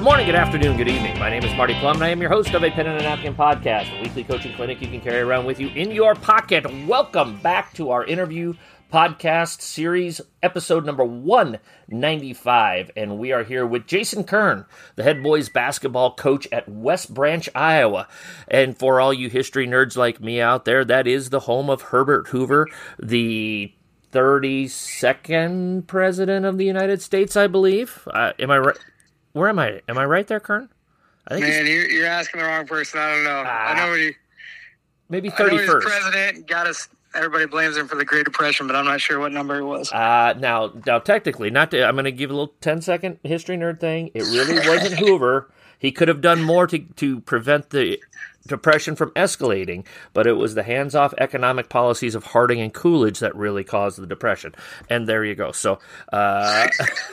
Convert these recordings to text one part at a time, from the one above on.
Good morning, good afternoon, good evening. My name is Marty Plum, and I am your host of a Pen and a Napkin podcast, a weekly coaching clinic you can carry around with you in your pocket. Welcome back to our interview podcast series, episode number 195. And we are here with Jason Kern, the head boys basketball coach at West Branch, Iowa. And for all you history nerds like me out there, that is the home of Herbert Hoover, the 32nd president of the United States, I believe. Uh, am I right? Where am I? Am I right there, Kern? I think Man, you're, you're, asking the wrong person. I don't know. I know he. Maybe 31st. president got us everybody blames him for the Great Depression, but I'm not sure what number it was. Uh, now, now, technically, not to, I'm going to give a little 10 second history nerd thing. It really wasn't Hoover. He could have done more to to prevent the depression from escalating, but it was the hands off economic policies of Harding and Coolidge that really caused the depression. And there you go. So, uh,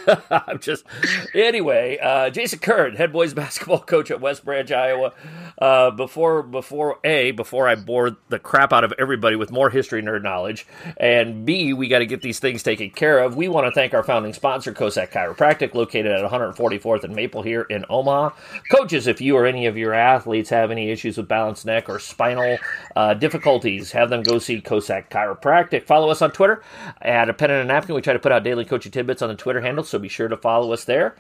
I'm just, anyway, uh, Jason Kern, head boys basketball coach at West Branch, Iowa. Uh, before, before A, before I bore the crap out of everybody with more history nerd knowledge, and B, we got to get these things taken care of, we want to thank our founding sponsor, Kosak Chiropractic, located at 144th and Maple here in Omaha. Coaches, if you or any of your athletes have any issues with balanced neck or spinal uh, difficulties, have them go see Kosak Chiropractic. Follow us on Twitter at a pen and a napkin. We try to put out daily coaching tidbits on the Twitter handle, so be sure to follow us there.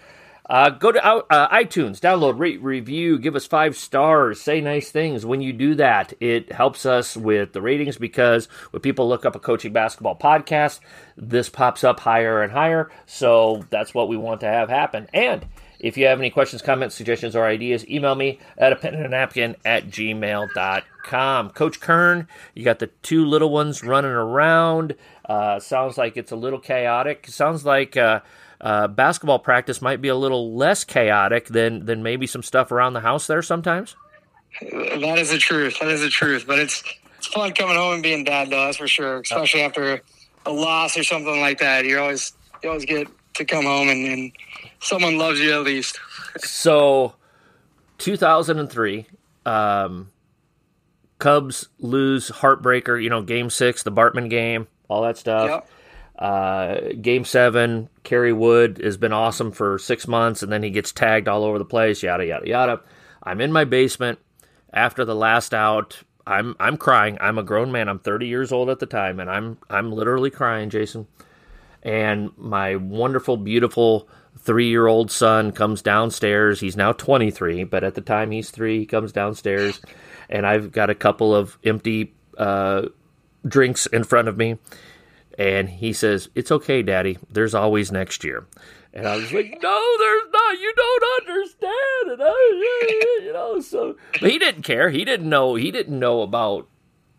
Uh, go to uh, iTunes, download, rate, review, give us five stars, say nice things. When you do that, it helps us with the ratings because when people look up a coaching basketball podcast, this pops up higher and higher. So that's what we want to have happen. And if you have any questions, comments, suggestions, or ideas, email me at a pen and a napkin at gmail.com. Coach Kern, you got the two little ones running around. Uh, sounds like it's a little chaotic. Sounds like uh, uh, basketball practice might be a little less chaotic than, than maybe some stuff around the house there sometimes. That is the truth. That is the truth. But it's, it's fun coming home and being dad, though, that's for sure. Especially after a loss or something like that. You always you always get to come home and, and someone loves you at least. so, 2003, um, Cubs lose heartbreaker. You know, Game Six, the Bartman game, all that stuff. Yep. Uh, game seven, Kerry Wood has been awesome for six months, and then he gets tagged all over the place. Yada yada yada. I'm in my basement after the last out. I'm I'm crying. I'm a grown man. I'm 30 years old at the time, and I'm I'm literally crying, Jason. And my wonderful, beautiful three year old son comes downstairs. He's now 23, but at the time he's three. He comes downstairs, and I've got a couple of empty uh, drinks in front of me. And he says, It's okay, Daddy. There's always next year. And I was like, No, there's not. You don't understand. And I, you know, so but he didn't care. He didn't know. He didn't know about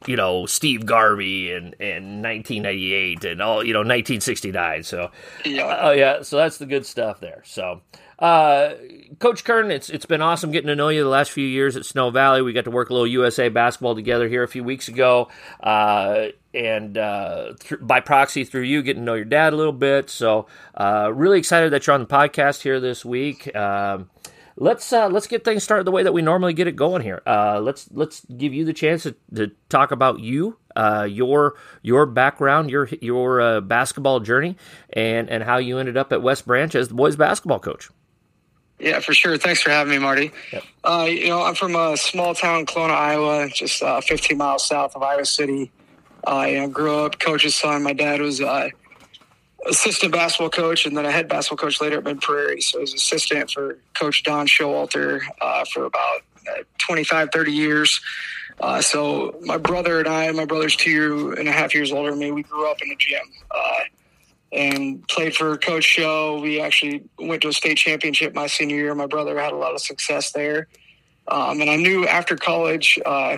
you know Steve Garvey and and 1998 and all you know 1969. So yeah, oh uh, yeah, so that's the good stuff there. So. Uh, Coach Kern, it's it's been awesome getting to know you the last few years at Snow Valley. We got to work a little USA basketball together here a few weeks ago, uh, and uh, th- by proxy through you, getting to know your dad a little bit. So, uh, really excited that you're on the podcast here this week. Um, let's uh, let's get things started the way that we normally get it going here. Uh, let's let's give you the chance to, to talk about you, uh, your your background, your your uh, basketball journey, and and how you ended up at West Branch as the boys basketball coach. Yeah, for sure. Thanks for having me, Marty. Yep. Uh, you know, I'm from a small town, Kalona, Iowa, just uh, 15 miles south of Iowa City. I you know, grew up coach's son. My dad was assistant basketball coach and then a head basketball coach later at Mid Prairie. So I was assistant for Coach Don Showalter uh, for about uh, 25, 30 years. Uh, so my brother and I, my brother's two and a half years older than me, we grew up in the gym uh, and played for Coach Show. We actually went to a state championship my senior year. My brother had a lot of success there. Um, and I knew after college, uh,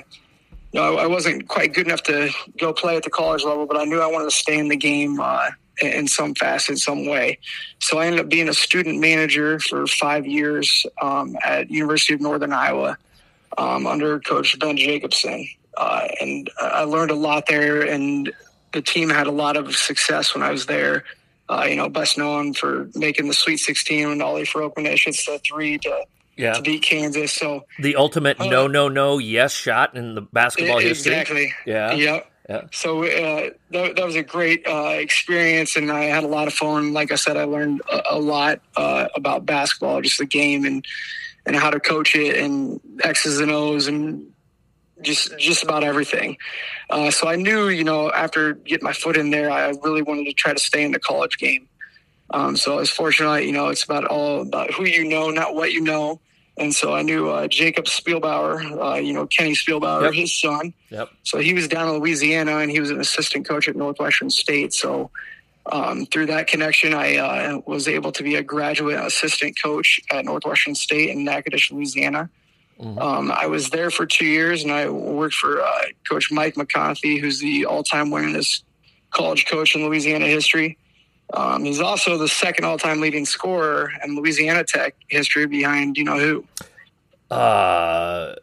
you know, I, I, wasn't quite good enough to go play at the college level, but I knew I wanted to stay in the game uh, in some facet, some way. So I ended up being a student manager for five years um, at University of Northern Iowa um, under Coach Ben Jacobson, uh, and I learned a lot there. And the team had a lot of success when I was there. Uh, you know, best known for making the Sweet 16 when Ali Farokhmanesh hits the three to yeah. to beat Kansas. So the ultimate uh, no, no, no, yes shot in the basketball exactly. history. Exactly. Yeah. Yep. So uh, that, that was a great uh, experience, and I had a lot of fun. Like I said, I learned a, a lot uh, about basketball, just the game, and and how to coach it, and X's and O's, and just just about everything. Uh, so I knew, you know, after getting my foot in there, I really wanted to try to stay in the college game. Um, so I was fortunate, you know, it's about all about who you know, not what you know. And so I knew uh, Jacob Spielbauer, uh, you know, Kenny Spielbauer, yep. his son. Yep. So he was down in Louisiana and he was an assistant coach at Northwestern State. So um, through that connection, I uh, was able to be a graduate assistant coach at Northwestern State in Natchitoches, Louisiana. Mm-hmm. Um, I was there for two years and I worked for uh, Coach Mike McConathy, who's the all time winningest college coach in Louisiana history. Um, he's also the second all-time leading scorer in Louisiana Tech history, behind you know who. Uh,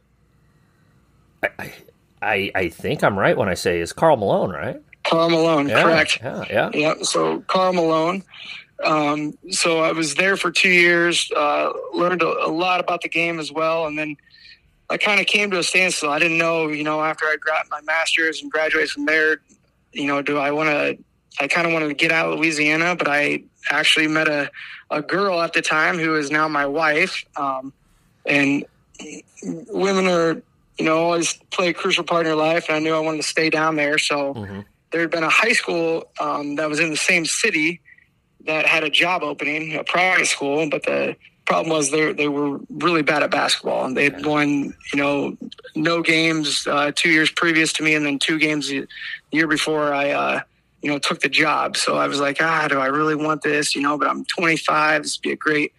I, I I think I'm right when I say is Karl Malone, right? Karl Malone, yeah, correct? Yeah, yeah, yeah. So Karl Malone. Um, so I was there for two years, uh, learned a, a, lot about the game as well, and then I kind of came to a standstill. I didn't know, you know, after I got my master's and graduated from there, you know, do I want to I kind of wanted to get out of Louisiana, but I actually met a, a girl at the time who is now my wife. Um, and women are, you know, always play a crucial part in your life. And I knew I wanted to stay down there. So mm-hmm. there had been a high school um, that was in the same city that had a job opening, a private school, but the problem was they they were really bad at basketball and they'd won you know no games uh, two years previous to me and then two games the year before I uh, you know, took the job. So I was like, ah, do I really want this? You know, but I'm 25. This would be a great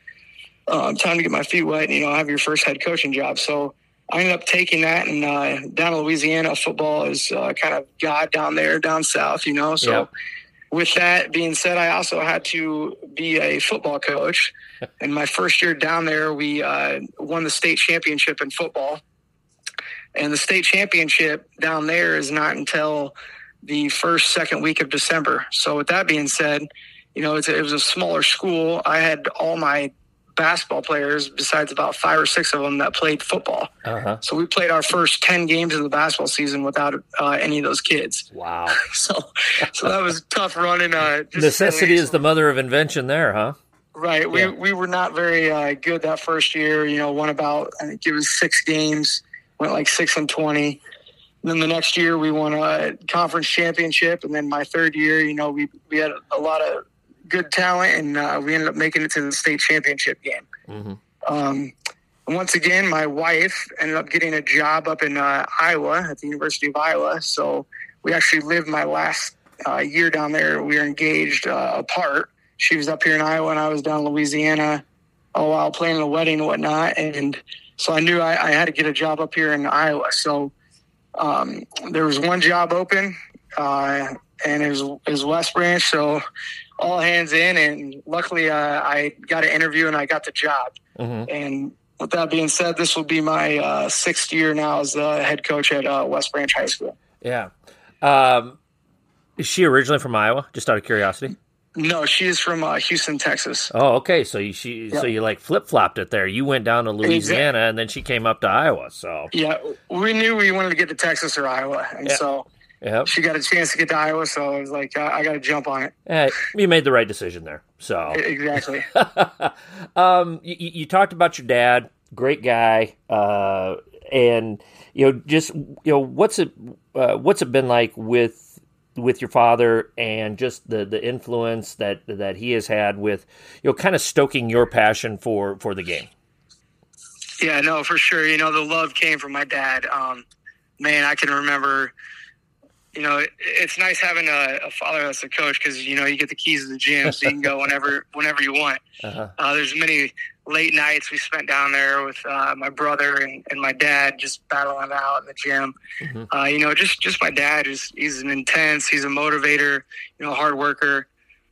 um, time to get my feet wet. And, you know, have your first head coaching job. So I ended up taking that. And uh, down in Louisiana, football is uh, kind of God down there, down south. You know, so. Yeah. With that being said, I also had to be a football coach. and my first year down there, we uh, won the state championship in football. And the state championship down there is not until the first, second week of December. So, with that being said, you know, it was a smaller school. I had all my basketball players, besides about five or six of them that played football. Uh-huh. So we played our first ten games of the basketball season without uh, any of those kids. Wow! so, so that was tough running. Uh, Necessity is the mother of invention, there, huh? Right. We yeah. we were not very uh, good that first year. You know, won about I think it was six games, went like six and twenty then the next year we won a conference championship, and then my third year, you know, we we had a lot of good talent, and uh, we ended up making it to the state championship game. Mm-hmm. Um, and once again, my wife ended up getting a job up in uh, Iowa at the University of Iowa. So we actually lived my last uh, year down there. We were engaged uh, apart. She was up here in Iowa, and I was down in Louisiana. Oh, while planning a wedding and whatnot, and so I knew I, I had to get a job up here in Iowa. So um, there was one job open, uh, and it was, it was West Branch. So all hands in, and luckily uh, I got an interview and I got the job. Mm-hmm. And with that being said, this will be my uh, sixth year now as the head coach at uh, West Branch High School. Yeah. Um, is she originally from Iowa? Just out of curiosity. No, she's from uh, Houston, Texas. Oh, okay. So you she so you like flip flopped it there. You went down to Louisiana, exactly. and then she came up to Iowa. So yeah, we knew we wanted to get to Texas or Iowa, and yeah. so yep. she got a chance to get to Iowa. So I was like, I, I got to jump on it. Yeah, you made the right decision there. So exactly. um, you, you, talked about your dad, great guy, uh, and you know, just you know, what's it uh, what's it been like with with your father and just the the influence that that he has had with you know kind of stoking your passion for for the game. Yeah no for sure. You know the love came from my dad. Um man i can remember you know it's nice having a, a father that's a coach because you know you get the keys to the gym so you can go whenever whenever you want uh-huh. uh, there's many late nights we spent down there with uh, my brother and, and my dad just battling out in the gym. Mm-hmm. Uh, you know, just just my dad is he's an intense, he's a motivator, you know, hard worker.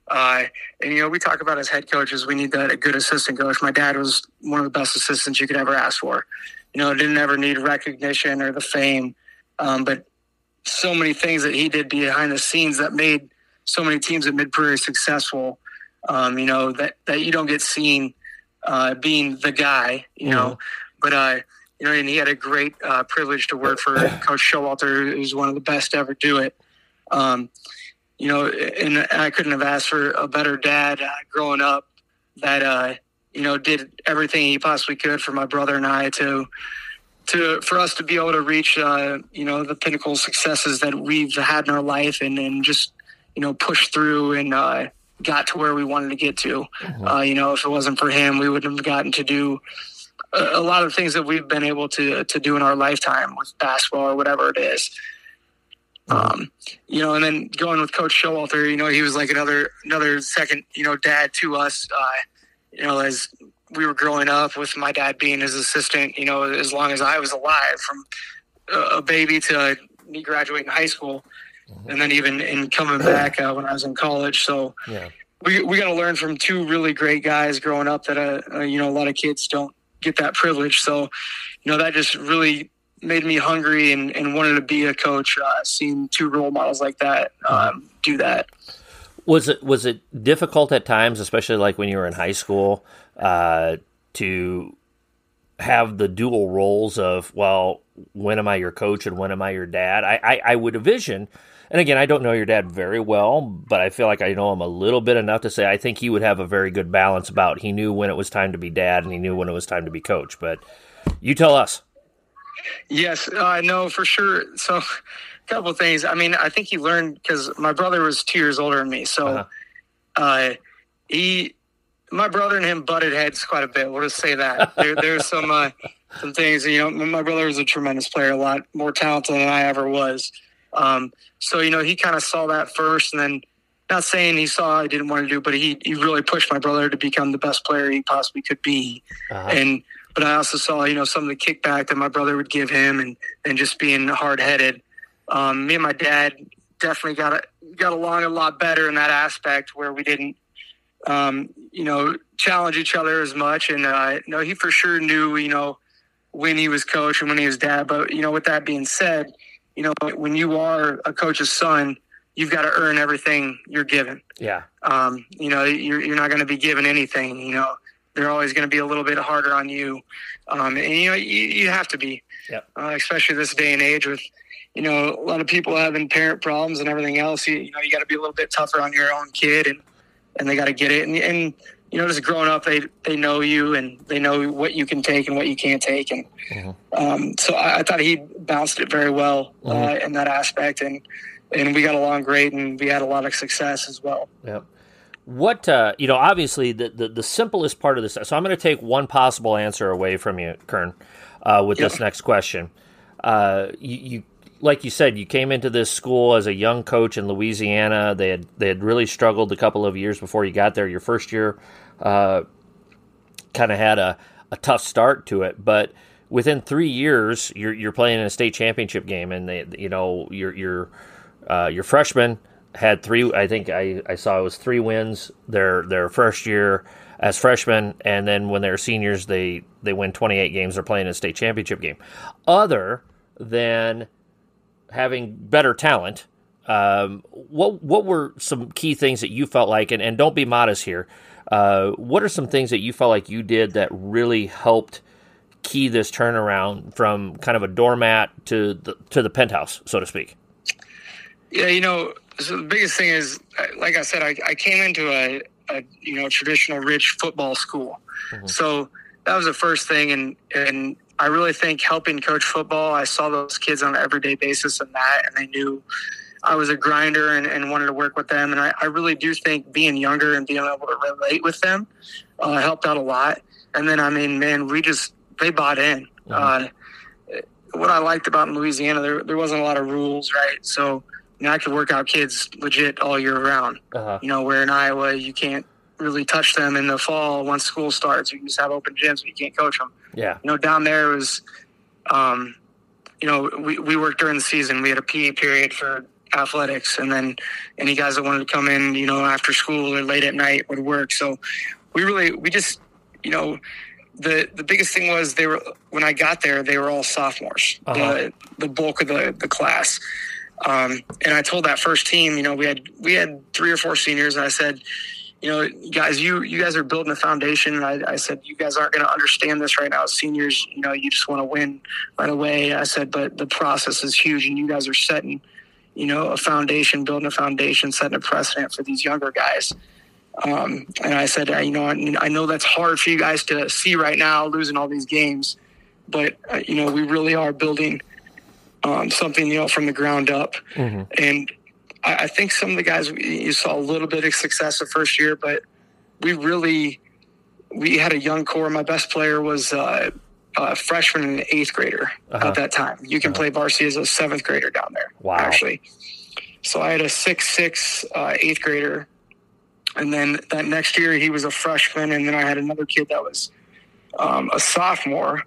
Uh, and you know, we talk about as head coaches, we need that a good assistant coach. My dad was one of the best assistants you could ever ask for. You know, didn't ever need recognition or the fame, um, but so many things that he did behind the scenes that made so many teams at Mid Prairie successful. Um, you know that that you don't get seen uh, being the guy, you know. Mm-hmm. But uh, you know, and he had a great uh, privilege to work for Coach Showalter, who's one of the best to ever do it. Um, you know, and I couldn't have asked for a better dad uh, growing up that, uh, you know, did everything he possibly could for my brother and I to, to, for us to be able to reach, uh, you know, the pinnacle successes that we've had in our life and, and just, you know, push through and, uh, got to where we wanted to get to. Mm-hmm. Uh, you know, if it wasn't for him, we wouldn't have gotten to do a, a lot of things that we've been able to, to do in our lifetime with basketball or whatever it is. Um, you know, and then going with Coach Showalter, you know, he was like another another second, you know, dad to us. Uh, you know, as we were growing up with my dad being his assistant, you know, as long as I was alive, from a baby to me graduating high school, mm-hmm. and then even in coming back uh, when I was in college. So. Yeah. We, we got to learn from two really great guys growing up that uh, uh, you know a lot of kids don't get that privilege. So, you know, that just really made me hungry and, and wanted to be a coach. Uh, seeing two role models like that um, do that. Was it was it difficult at times, especially like when you were in high school, uh, to have the dual roles of well, when am I your coach and when am I your dad? I, I, I would envision, and again, I don't know your dad very well, but I feel like I know him a little bit enough to say I think he would have a very good balance about he knew when it was time to be dad and he knew when it was time to be coach. But you tell us. Yes, I uh, know for sure. So, couple things. I mean, I think he learned because my brother was two years older than me. So, uh-huh. uh, he, my brother and him butted heads quite a bit. We'll just say that there, there's some uh, some things. You know, my brother was a tremendous player, a lot more talented than I ever was. Um, so you know, he kind of saw that first, and then not saying he saw I didn't want to do, but he he really pushed my brother to become the best player he possibly could be, uh-huh. and but I also saw, you know, some of the kickback that my brother would give him and, and just being hard headed. Um, me and my dad definitely got a, got along a lot better in that aspect where we didn't, um, you know, challenge each other as much. And, uh, know, he for sure knew, you know, when he was coach and when he was dad. But, you know, with that being said, you know, when you are a coach's son, you've got to earn everything you're given. Yeah. Um, you know, you're, you're not going to be given anything, you know, they're always going to be a little bit harder on you. Um, and you know, you, you have to be, yep. uh, especially this day and age with, you know, a lot of people having parent problems and everything else. You, you know, you got to be a little bit tougher on your own kid, and and they got to get it. And, and you know, just growing up, they they know you and they know what you can take and what you can't take. And mm-hmm. um, so I, I, thought he bounced it very well uh, mm-hmm. uh, in that aspect, and and we got along great, and we had a lot of success as well. Yep what uh, you know obviously the, the, the simplest part of this so i'm going to take one possible answer away from you kern uh, with yep. this next question uh, you, you, like you said you came into this school as a young coach in louisiana they had they had really struggled a couple of years before you got there your first year uh, kind of had a, a tough start to it but within three years you're, you're playing in a state championship game and they you know you're you're uh, your freshman had three. I think I, I saw it was three wins their their first year as freshmen, and then when they're seniors, they they win 28 games. They're playing a state championship game. Other than having better talent, um, what what were some key things that you felt like? And, and don't be modest here. Uh, what are some things that you felt like you did that really helped key this turnaround from kind of a doormat to the to the penthouse, so to speak? Yeah, you know, so the biggest thing is, like I said, I, I came into a, a, you know traditional rich football school, mm-hmm. so that was the first thing, and and I really think helping coach football, I saw those kids on an everyday basis and that, and they knew I was a grinder and, and wanted to work with them, and I, I, really do think being younger and being able to relate with them uh, helped out a lot. And then I mean, man, we just they bought in. Mm-hmm. Uh, what I liked about in Louisiana, there there wasn't a lot of rules, right? So you know, I could work out kids legit all year round. Uh-huh. You know, where in Iowa you can't really touch them in the fall once school starts. You just have open gyms, but you can't coach them. Yeah. You know, down there was, um, you know, we, we worked during the season. We had a PE period for athletics, and then any guys that wanted to come in, you know, after school or late at night would work. So we really, we just, you know, the the biggest thing was they were when I got there, they were all sophomores. Uh-huh. The the bulk of the the class. Um, and I told that first team, you know, we had we had three or four seniors, and I said, you know, guys, you you guys are building a foundation. And I, I said, you guys aren't going to understand this right now as seniors. You know, you just want to win right away. I said, but the process is huge, and you guys are setting, you know, a foundation, building a foundation, setting a precedent for these younger guys. Um, and I said, you know, I know that's hard for you guys to see right now, losing all these games, but uh, you know, we really are building um, something, you know, from the ground up. Mm-hmm. And I, I, think some of the guys you saw a little bit of success the first year, but we really we had a young core. My best player was uh, a freshman and an eighth grader uh-huh. at that time. You can uh-huh. play varsity as a seventh grader down there. Wow, actually. So I had a six six uh, eighth grader and then that next year he was a freshman, and then I had another kid that was um, a sophomore.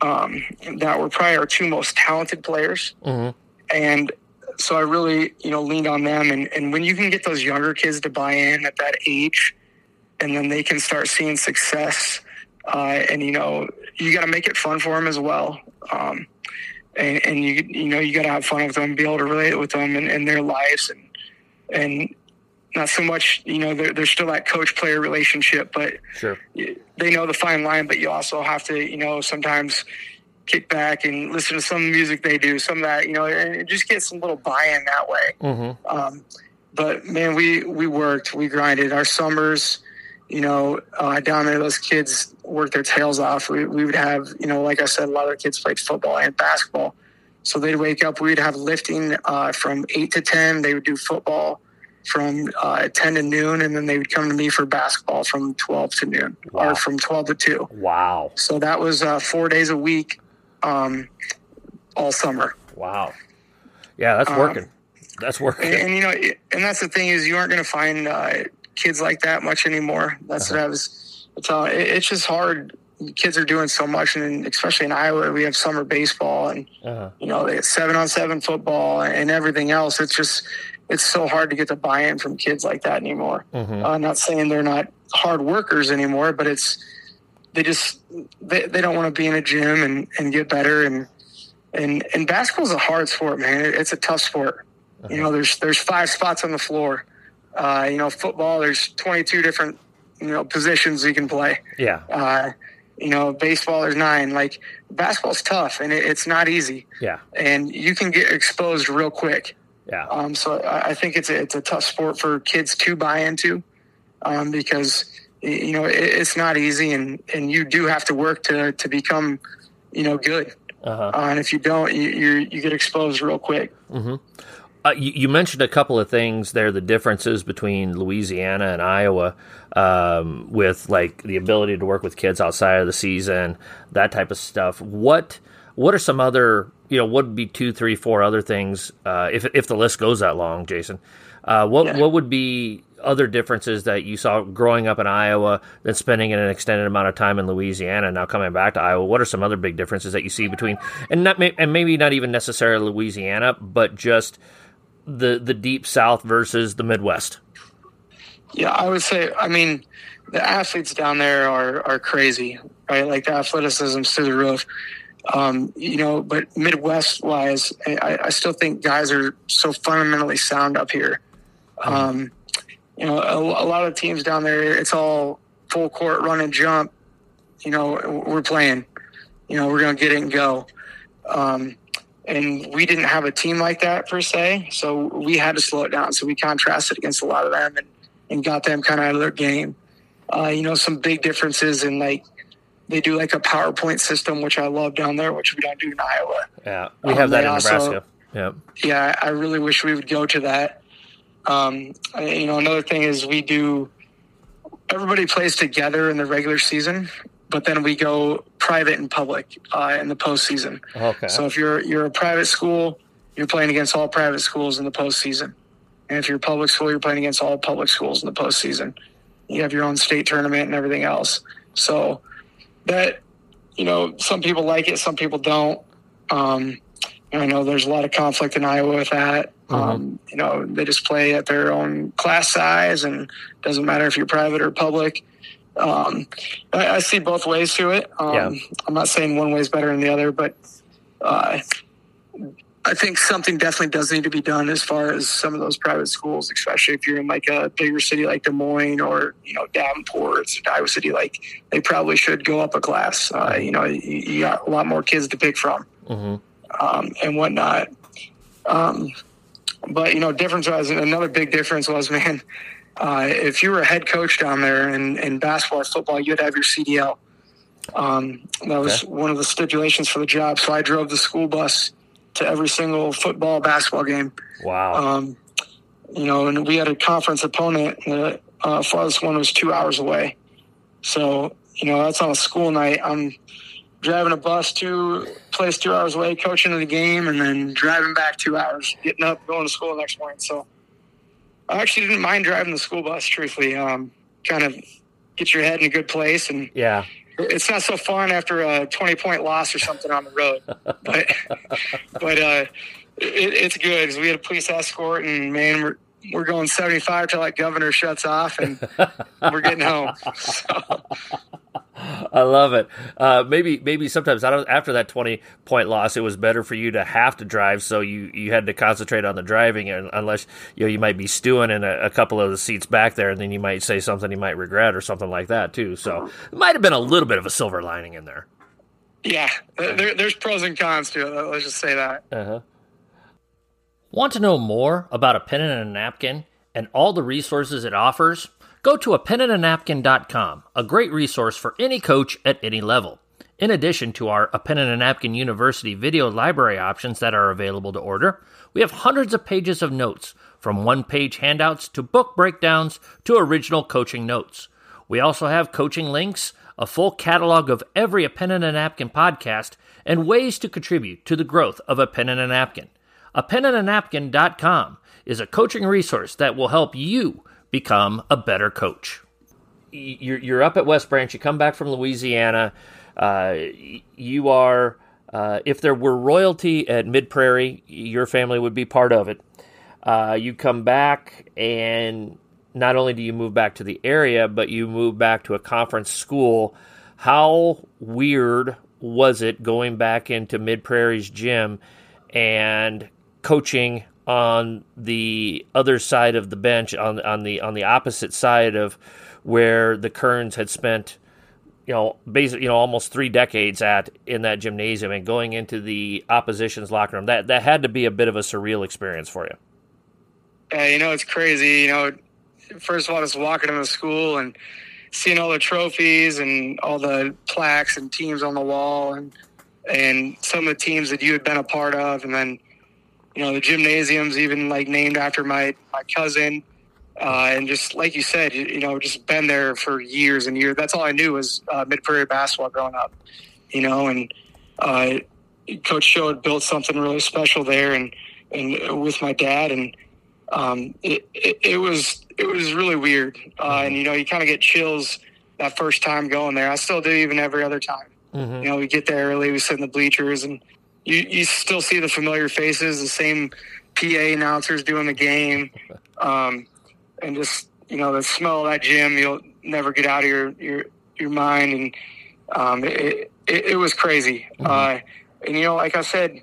Um, that were probably our two most talented players, mm-hmm. and so I really you know leaned on them. And, and when you can get those younger kids to buy in at that age, and then they can start seeing success, uh, and you know you got to make it fun for them as well. Um, and, and, you you know you got to have fun with them, be able to relate with them and, and their lives, and and not so much, you know, there's still that coach player relationship, but sure. they know the fine line, but you also have to, you know, sometimes kick back and listen to some music they do, some of that, you know, and just get some little buy-in that way. Mm-hmm. Um, but man, we, we worked, we grinded our summers, you know, uh, down there, those kids worked their tails off. We, we would have, you know, like I said, a lot of the kids played football and basketball. So they'd wake up, we'd have lifting uh, from eight to 10. They would do football from uh, 10 to noon, and then they would come to me for basketball from 12 to noon wow. or from 12 to 2. Wow. So that was uh, four days a week um, all summer. Wow. Yeah, that's um, working. Um, that's working. And, and, you know, and that's the thing is you aren't going to find uh, kids like that much anymore. That's uh-huh. what I was telling. It, it's just hard. Kids are doing so much, and especially in Iowa, we have summer baseball, and uh-huh. you know, they seven on seven football and everything else. It's just it's so hard to get the buy-in from kids like that anymore. Mm-hmm. I'm not saying they're not hard workers anymore, but it's they just they, they don't want to be in a gym and, and get better and and and basketball's a hard sport, man. It's a tough sport. Uh-huh. You know, there's there's five spots on the floor. Uh, you know, football there's 22 different you know positions you can play. Yeah. Uh, you know, baseball there's nine. Like basketball's tough and it, it's not easy. Yeah. And you can get exposed real quick. Yeah. Um, so I, I think it's a, it's a tough sport for kids to buy into um, because you know it, it's not easy and, and you do have to work to to become you know good. Uh-huh. Uh, and if you don't, you you get exposed real quick. Mm-hmm. Uh, you, you, mentioned a couple of things there, the differences between Louisiana and Iowa, um, with like the ability to work with kids outside of the season, that type of stuff. What what are some other you know, what would be two, three, four other things uh, if if the list goes that long, Jason? Uh, what yeah. what would be other differences that you saw growing up in Iowa, than spending an extended amount of time in Louisiana, now coming back to Iowa? What are some other big differences that you see between and not and maybe not even necessarily Louisiana, but just the the deep South versus the Midwest? Yeah, I would say. I mean, the athletes down there are are crazy, right? Like the athleticism's through the roof. Um, you know, but Midwest wise, I, I, still think guys are so fundamentally sound up here. Mm-hmm. Um, you know, a, a, lot of teams down there, it's all full court run and jump. You know, we're playing. You know, we're going to get it and go. Um, and we didn't have a team like that per se, so we had to slow it down. So we contrasted against a lot of them and, and got them kind of out of their game. Uh, you know, some big differences in like they do like a PowerPoint system, which I love down there, which we don't do in Iowa. Yeah, we have um, that in also, Nebraska. Yeah, yeah, I really wish we would go to that. Um, you know, another thing is we do. Everybody plays together in the regular season, but then we go private and public uh, in the postseason. Okay. So if you're you're a private school, you're playing against all private schools in the postseason, and if you're a public school, you're playing against all public schools in the postseason. You have your own state tournament and everything else. So that you know some people like it, some people don't. Um, I know there's a lot of conflict in Iowa with that. Mm-hmm. Um, you know, they just play at their own class size, and doesn't matter if you're private or public. Um, I, I, see both ways to it. Um, yeah. I'm not saying one way is better than the other, but uh, I think something definitely does need to be done as far as some of those private schools, especially if you're in like a bigger city like Des Moines or you know Davenport, Iowa City. Like they probably should go up a class. Uh, you know, you, you, got a lot more kids to pick from mm-hmm. um, and whatnot. Um, but you know, difference was another big difference was man. Uh, if you were a head coach down there in, in basketball or football, you'd have your CDL. Um, that was okay. one of the stipulations for the job. So I drove the school bus to every single football, basketball game. Wow. Um, you know, and we had a conference opponent. The uh, farthest one was two hours away. So, you know, that's on a school night. I'm driving a bus to place two hours away, coaching in the game, and then driving back two hours, getting up, going to school the next morning. So I actually didn't mind driving the school bus, truthfully. Um, kind of get your head in a good place and yeah it's not so fun after a 20 point loss or something on the road but but uh, it, it's good because we had a police escort and man we're going 75 till that governor shuts off and we're getting home so. I love it. Uh, maybe maybe sometimes I don't, after that twenty point loss, it was better for you to have to drive, so you, you had to concentrate on the driving, and unless you know you might be stewing in a, a, couple of the seats back there, and then you might say something you might regret or something like that too. So it might have been a little bit of a silver lining in there. Yeah, there, there's pros and cons to it. Let's just say that. Uh-huh. Want to know more about a pen and a napkin and all the resources it offers? Go to a penandanapkin.com, a great resource for any coach at any level. In addition to our A Pen and a Napkin University video library options that are available to order, we have hundreds of pages of notes, from one page handouts to book breakdowns to original coaching notes. We also have coaching links, a full catalog of every A Pen and a Napkin podcast, and ways to contribute to the growth of A Pen and a Napkin. A pen and a penandanapkin.com is a coaching resource that will help you become a better coach. You're, you're up at West Branch, you come back from Louisiana, uh, you are, uh, if there were royalty at Mid Prairie, your family would be part of it. Uh, you come back, and not only do you move back to the area, but you move back to a conference school. How weird was it going back into Mid Prairie's gym and coaching on the other side of the bench, on on the on the opposite side of where the Kerns had spent, you know, basically, you know, almost three decades at in that gymnasium, and going into the opposition's locker room. That that had to be a bit of a surreal experience for you. Yeah, you know, it's crazy. You know, first of all, just walking into school and seeing all the trophies and all the plaques and teams on the wall, and and some of the teams that you had been a part of, and then you know the gymnasiums even like named after my my cousin. Uh, and just like you said you, you, know just been there for years and years. That's all i knew was uh, mid prairie basketball growing up you know and uh, coach show had built something really special there and and with my dad. And um, it, it, it, was it was really weird. Uh, and you know you kind of get chills that first time going there. I still do even every other time. Mm-hmm. you know we get there early we sit in the bleachers and you you still see the familiar faces, the same PA announcers doing the game, um, and just you know the smell of that gym. You'll never get out of your your your mind, and um, it, it, it was crazy. Mm-hmm. Uh, and you know, like I said,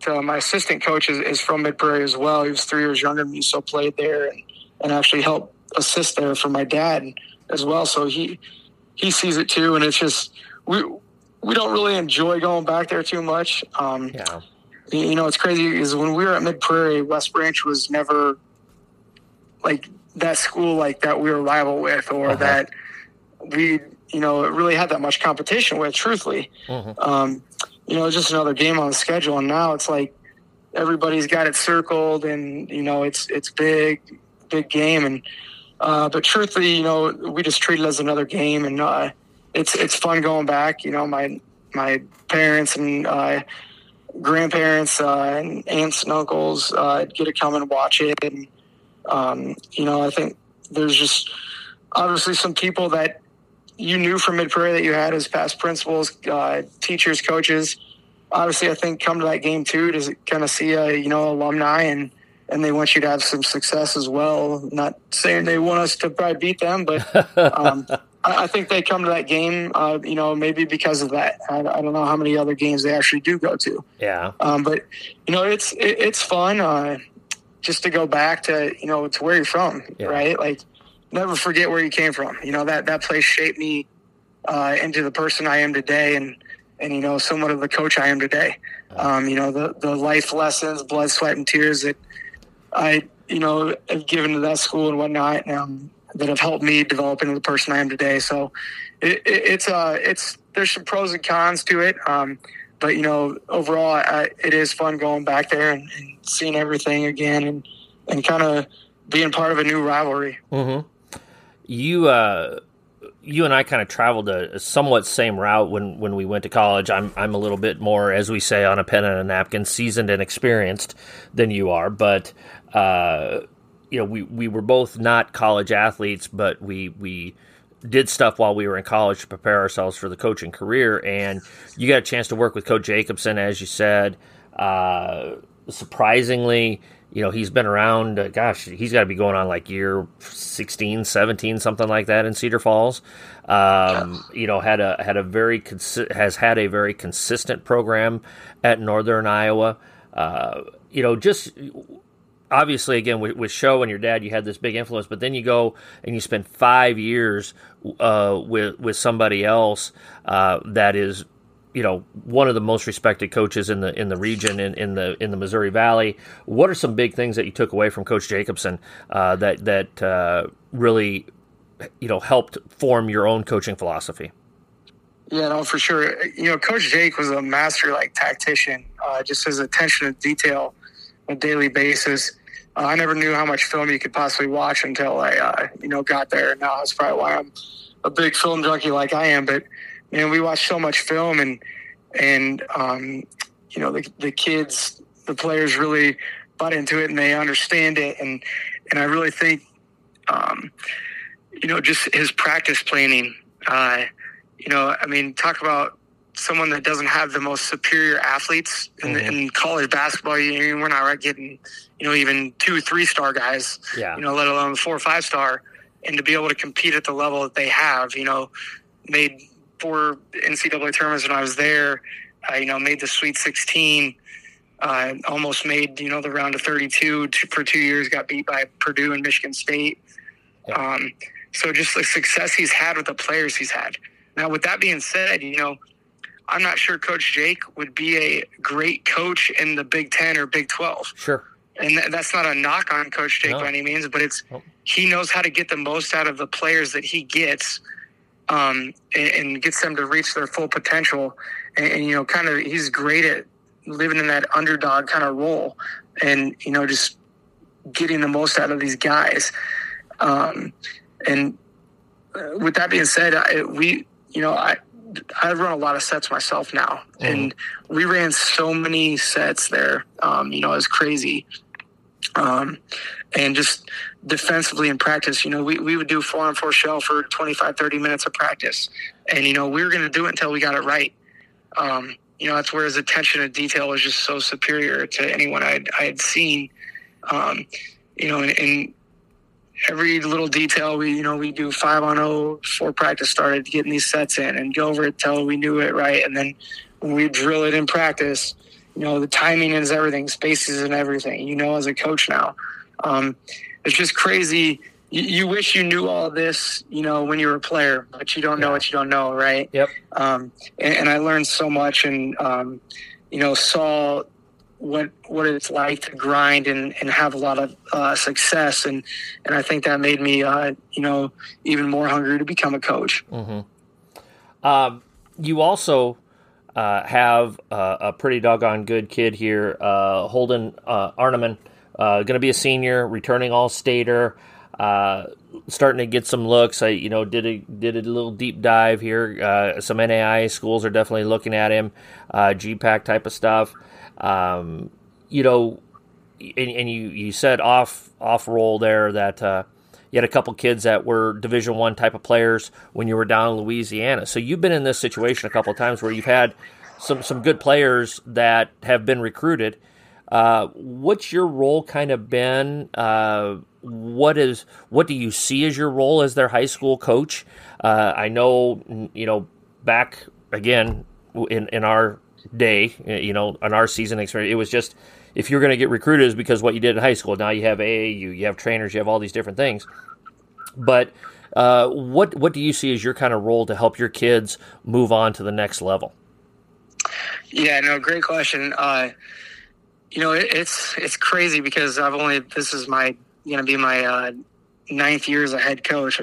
to my assistant coach is, is from Mid Prairie as well. He was three years younger than me, so played there and, and actually helped assist there for my dad as well. So he he sees it too, and it's just we we don't really enjoy going back there too much. Um, yeah. You know, it's crazy is when we were at Mid Prairie, West Branch was never like that school like that we were rival with or uh-huh. that we, you know, really had that much competition with, truthfully. Uh-huh. Um, you know, it's just another game on the schedule. And now it's like everybody's got it circled and, you know, it's, it's big, big game. And, uh, but truthfully, you know, we just treat it as another game and, uh, it's it's fun going back. You know, my my parents and uh, grandparents uh, and aunts and uncles uh, get to come and watch it, and um, you know, I think there's just obviously some people that you knew from Mid Prairie that you had as past principals, uh, teachers, coaches. Obviously, I think come to that game too to kind of see a you know alumni and and they want you to have some success as well. Not saying they want us to probably beat them, but um, I, think they come to that game, uh, you know, maybe because of that. I, I, don't know how many other games they actually do go to. Yeah. Um, but you know, it's it, it's fun uh, just to go back to you know to where you're from, yeah. right? Like, never forget where you came from. You know that that place shaped me uh, into the person I am today, and and you know somewhat of the coach I am today. Um, you know the the life lessons, blood, sweat, and tears that I you know have given to that school and whatnot, um, that have helped me develop into the person I am today. So it, it, it's uh it's there's some pros and cons to it. Um, but you know, overall, I, it is fun going back there and, and seeing everything again, and and kind of being part of a new rivalry. Mm-hmm. You uh, you and I kind of traveled a, somewhat same route when when we went to college. I'm I'm a little bit more, as we say on a pen and a napkin, seasoned and experienced than you are, but. Uh, you know, we, we were both not college athletes, but we we did stuff while we were in college to prepare ourselves for the coaching career. And you got a chance to work with Coach Jacobson, as you said. Uh, surprisingly, you know, he's been around, uh, gosh, he's got to be going on like year 16, 17, something like that in Cedar Falls. Um, you know, had a, had a very, consi- has had a very consistent program at Northern Iowa. Uh, you know, just obviously again with, with show and your dad you had this big influence but then you go and you spend five years uh, with with somebody else uh, that is you know one of the most respected coaches in the in the region in, in the in the Missouri Valley. What are some big things that you took away from Coach Jacobson uh, that that uh, really you know helped form your own coaching philosophy? Yeah, no, for sure. You know, Coach Jake was a master like tactician. Uh, just his attention to detail on a daily basis. Uh, I never knew how much film you could possibly watch until I, uh, you know, got there. And now that's probably why I'm a big film junkie like I am. But you know, we watch so much film, and and um, you know, the the kids, the players really butt into it, and they understand it, and and I really think, um, you know, just his practice planning. Uh, you know, I mean, talk about someone that doesn't have the most superior athletes in, mm-hmm. in college basketball. You know, we're not getting, you know, even two, three star guys, yeah. you know, let alone four or five star. And to be able to compete at the level that they have, you know, made four NCAA tournaments when I was there, uh, you know, made the Sweet 16, uh, almost made, you know, the round of 32 for two years, got beat by Purdue and Michigan State. Yeah. Um, so just the success he's had with the players he's had. Now, with that being said, you know, I'm not sure Coach Jake would be a great coach in the Big Ten or Big Twelve. Sure. And that's not a knock on Coach Jake no. by any means, but it's he knows how to get the most out of the players that he gets, um, and, and, gets them to reach their full potential. And, and you know, kind of, he's great at living in that underdog kind of role, and you know, just getting the most out of these guys. Um, and uh, with that being said, I, we, you know, I I run a lot of sets myself now, mm-hmm. and we ran so many sets there. Um, you know, it was crazy. Um, and just defensively in practice, you know, we, we would do four on four shell for 25, 30 minutes of practice. And, you know, we were going to do it until we got it right. Um, you know, that's where his attention to detail was just so superior to anyone I'd, I had seen. Um, you know, and, and every little detail we you know we do five on oh before practice started getting these sets in and go over it till we knew it right. And then when we drill it in practice you know the timing is everything spaces and everything you know as a coach now. Um, it's just crazy. You, you, wish you knew all this you know when you were a player but you don't know what you don't know right? Yep. Um, and, and, i learned so much and um, you know saw what what it's like to grind and, and have a lot of uh, success and and I think that made me uh, you know even more hungry to become a coach. Mm-hmm. Um, you also uh, have a pretty doggone good kid here, uh, Holden uh, Arneman, uh, going to be a senior, returning all stater. starting to get some looks. I, you know, did a did a little deep dive here. some NAIA schools are definitely looking at him, GPAC type of stuff. Um, you know, and, and, you you said off off roll there that uh, you had a couple kids that were Division One type of players when you were down in Louisiana. So you've been in this situation a couple of times where you've had some some good players that have been recruited. Uh, what's your role kind of been? Uh, what is what do you see as your role as their high school coach? Uh, I know you know back again in in our day, uh, you know, on our season experience. It was just if you're going to get recruited is because what you did in high school. Now you have AAU, you have trainers, you have all these different things. But uh, what what do you see as your kind of role to help your kids move on to the next level? Yeah, no, great question. Uh, you know, it, it's it's crazy because I've only this is my going to be my uh, ninth year as a head coach,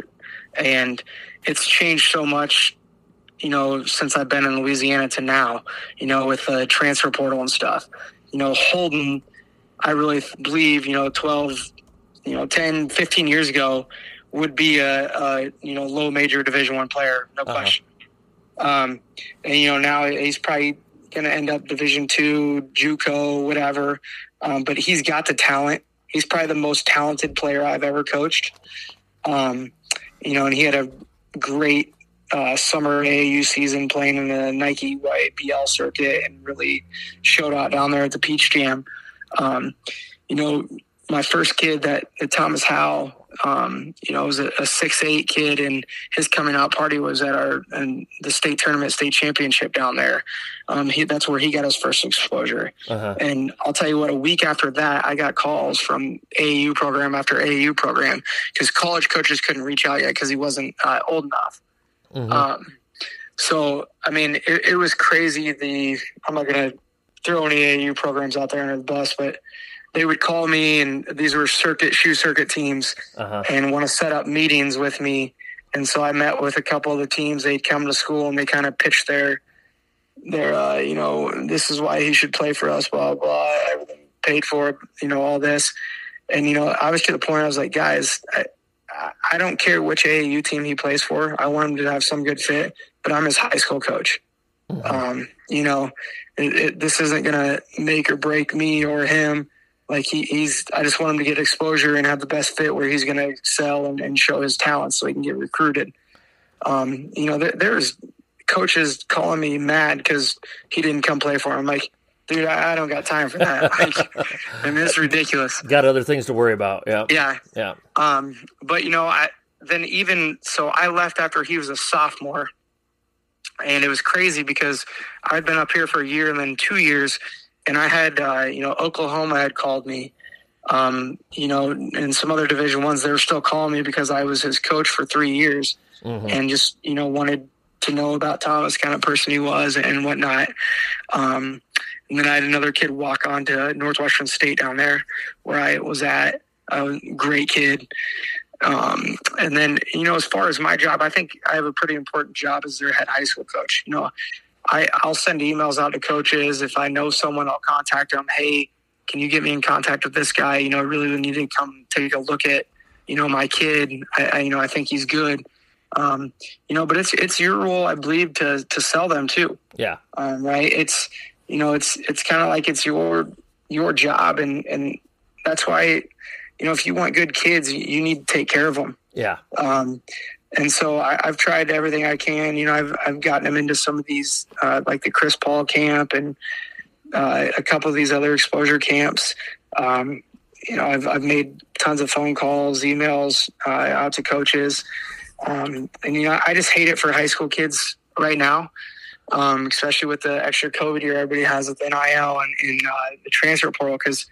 and it's changed so much. You know, since I've been in Louisiana to now, you know, with the transfer portal and stuff. You know, Holden, I really believe, you know, 12, you know, 10, 15 years ago would be a, a you know, low major division one player, no uh-huh. question. Um, and, you know, now he's probably going to end up Division two, JUCO, whatever. Um, but he's got the talent. He's probably the most talented player I've ever coached. Um, you know, and he had a great uh, summer AAU season playing in the Nike YBL circuit and really showed out down there at the Peach Jam. Um, you know, my first kid that, Thomas Howell um, you know, was a, a six eight kid, and his coming out party was at our and the state tournament, state championship down there. Um, he, that's where he got his first exposure. Uh-huh. And I'll tell you what, a week after that, I got calls from AAU program after AAU program because college coaches couldn't reach out yet because he wasn't uh, old enough. Mm-hmm. Um, so, I mean, it, it was crazy. The I'm not going to throw any AU programs out there under the bus, but they would call me, and these were circuit shoe circuit teams, uh-huh. and want to set up meetings with me. And so I met with a couple of the teams. They'd come to school and they kind of pitched their their uh, you know this is why he should play for us, blah blah, everything paid for, you know all this. And you know I was to the point I was like, guys, I, I don't care which AAU team he plays for. I want him to have some good fit, but I'm his high school coach. Mm-hmm. Um, you know, it, it, this isn't going to make or break me or him like he, he's I just want him to get exposure and have the best fit where he's going to excel and, and, show his talent so he can get recruited. Um, you know, there, there's coaches calling me mad because he didn't come play for him. Like, dude, I, I don't got time for that. Like, I mean, it's ridiculous. Got other things to worry about. Yeah. Yeah. Yeah. Um, but you know, I then even so, I left after he was a sophomore, and it was crazy because I'd been up here for a year and then two years and I had uh, you know Oklahoma had called me, um, you know, and some other Division ones. They were still calling me because I was his coach for three years, mm-hmm. and just you know wanted to know about Thomas, kind of person he was, and whatnot. Um, and then I had another kid walk on to Northwestern State down there, where I was at. A great kid. Um, and then, you know, as far as my job, I think I have a pretty important job as their head high school coach. You know, I, I'll send emails out to coaches. If I know someone, I'll contact them. Hey, can you get me in contact with this guy? You know, I really need to come take a look at, you know, my kid. I, I you know, I think he's good. Um, you know, but it's it's your role, I believe, to to sell them too. Yeah. Um, right. It's you know, it's it's kind of like it's your your job, and and that's why, you know, if you want good kids, you need to take care of them. Yeah. Um, and so I, have tried everything I can. You know, I've I've gotten them into some of these, uh, like the Chris Paul camp and uh, a couple of these other exposure camps. Um, you know, I've I've made tons of phone calls, emails uh, out to coaches, um, and you know, I just hate it for high school kids right now, um, especially with the extra COVID year everybody has with NIL and, and uh, the transfer portal. Because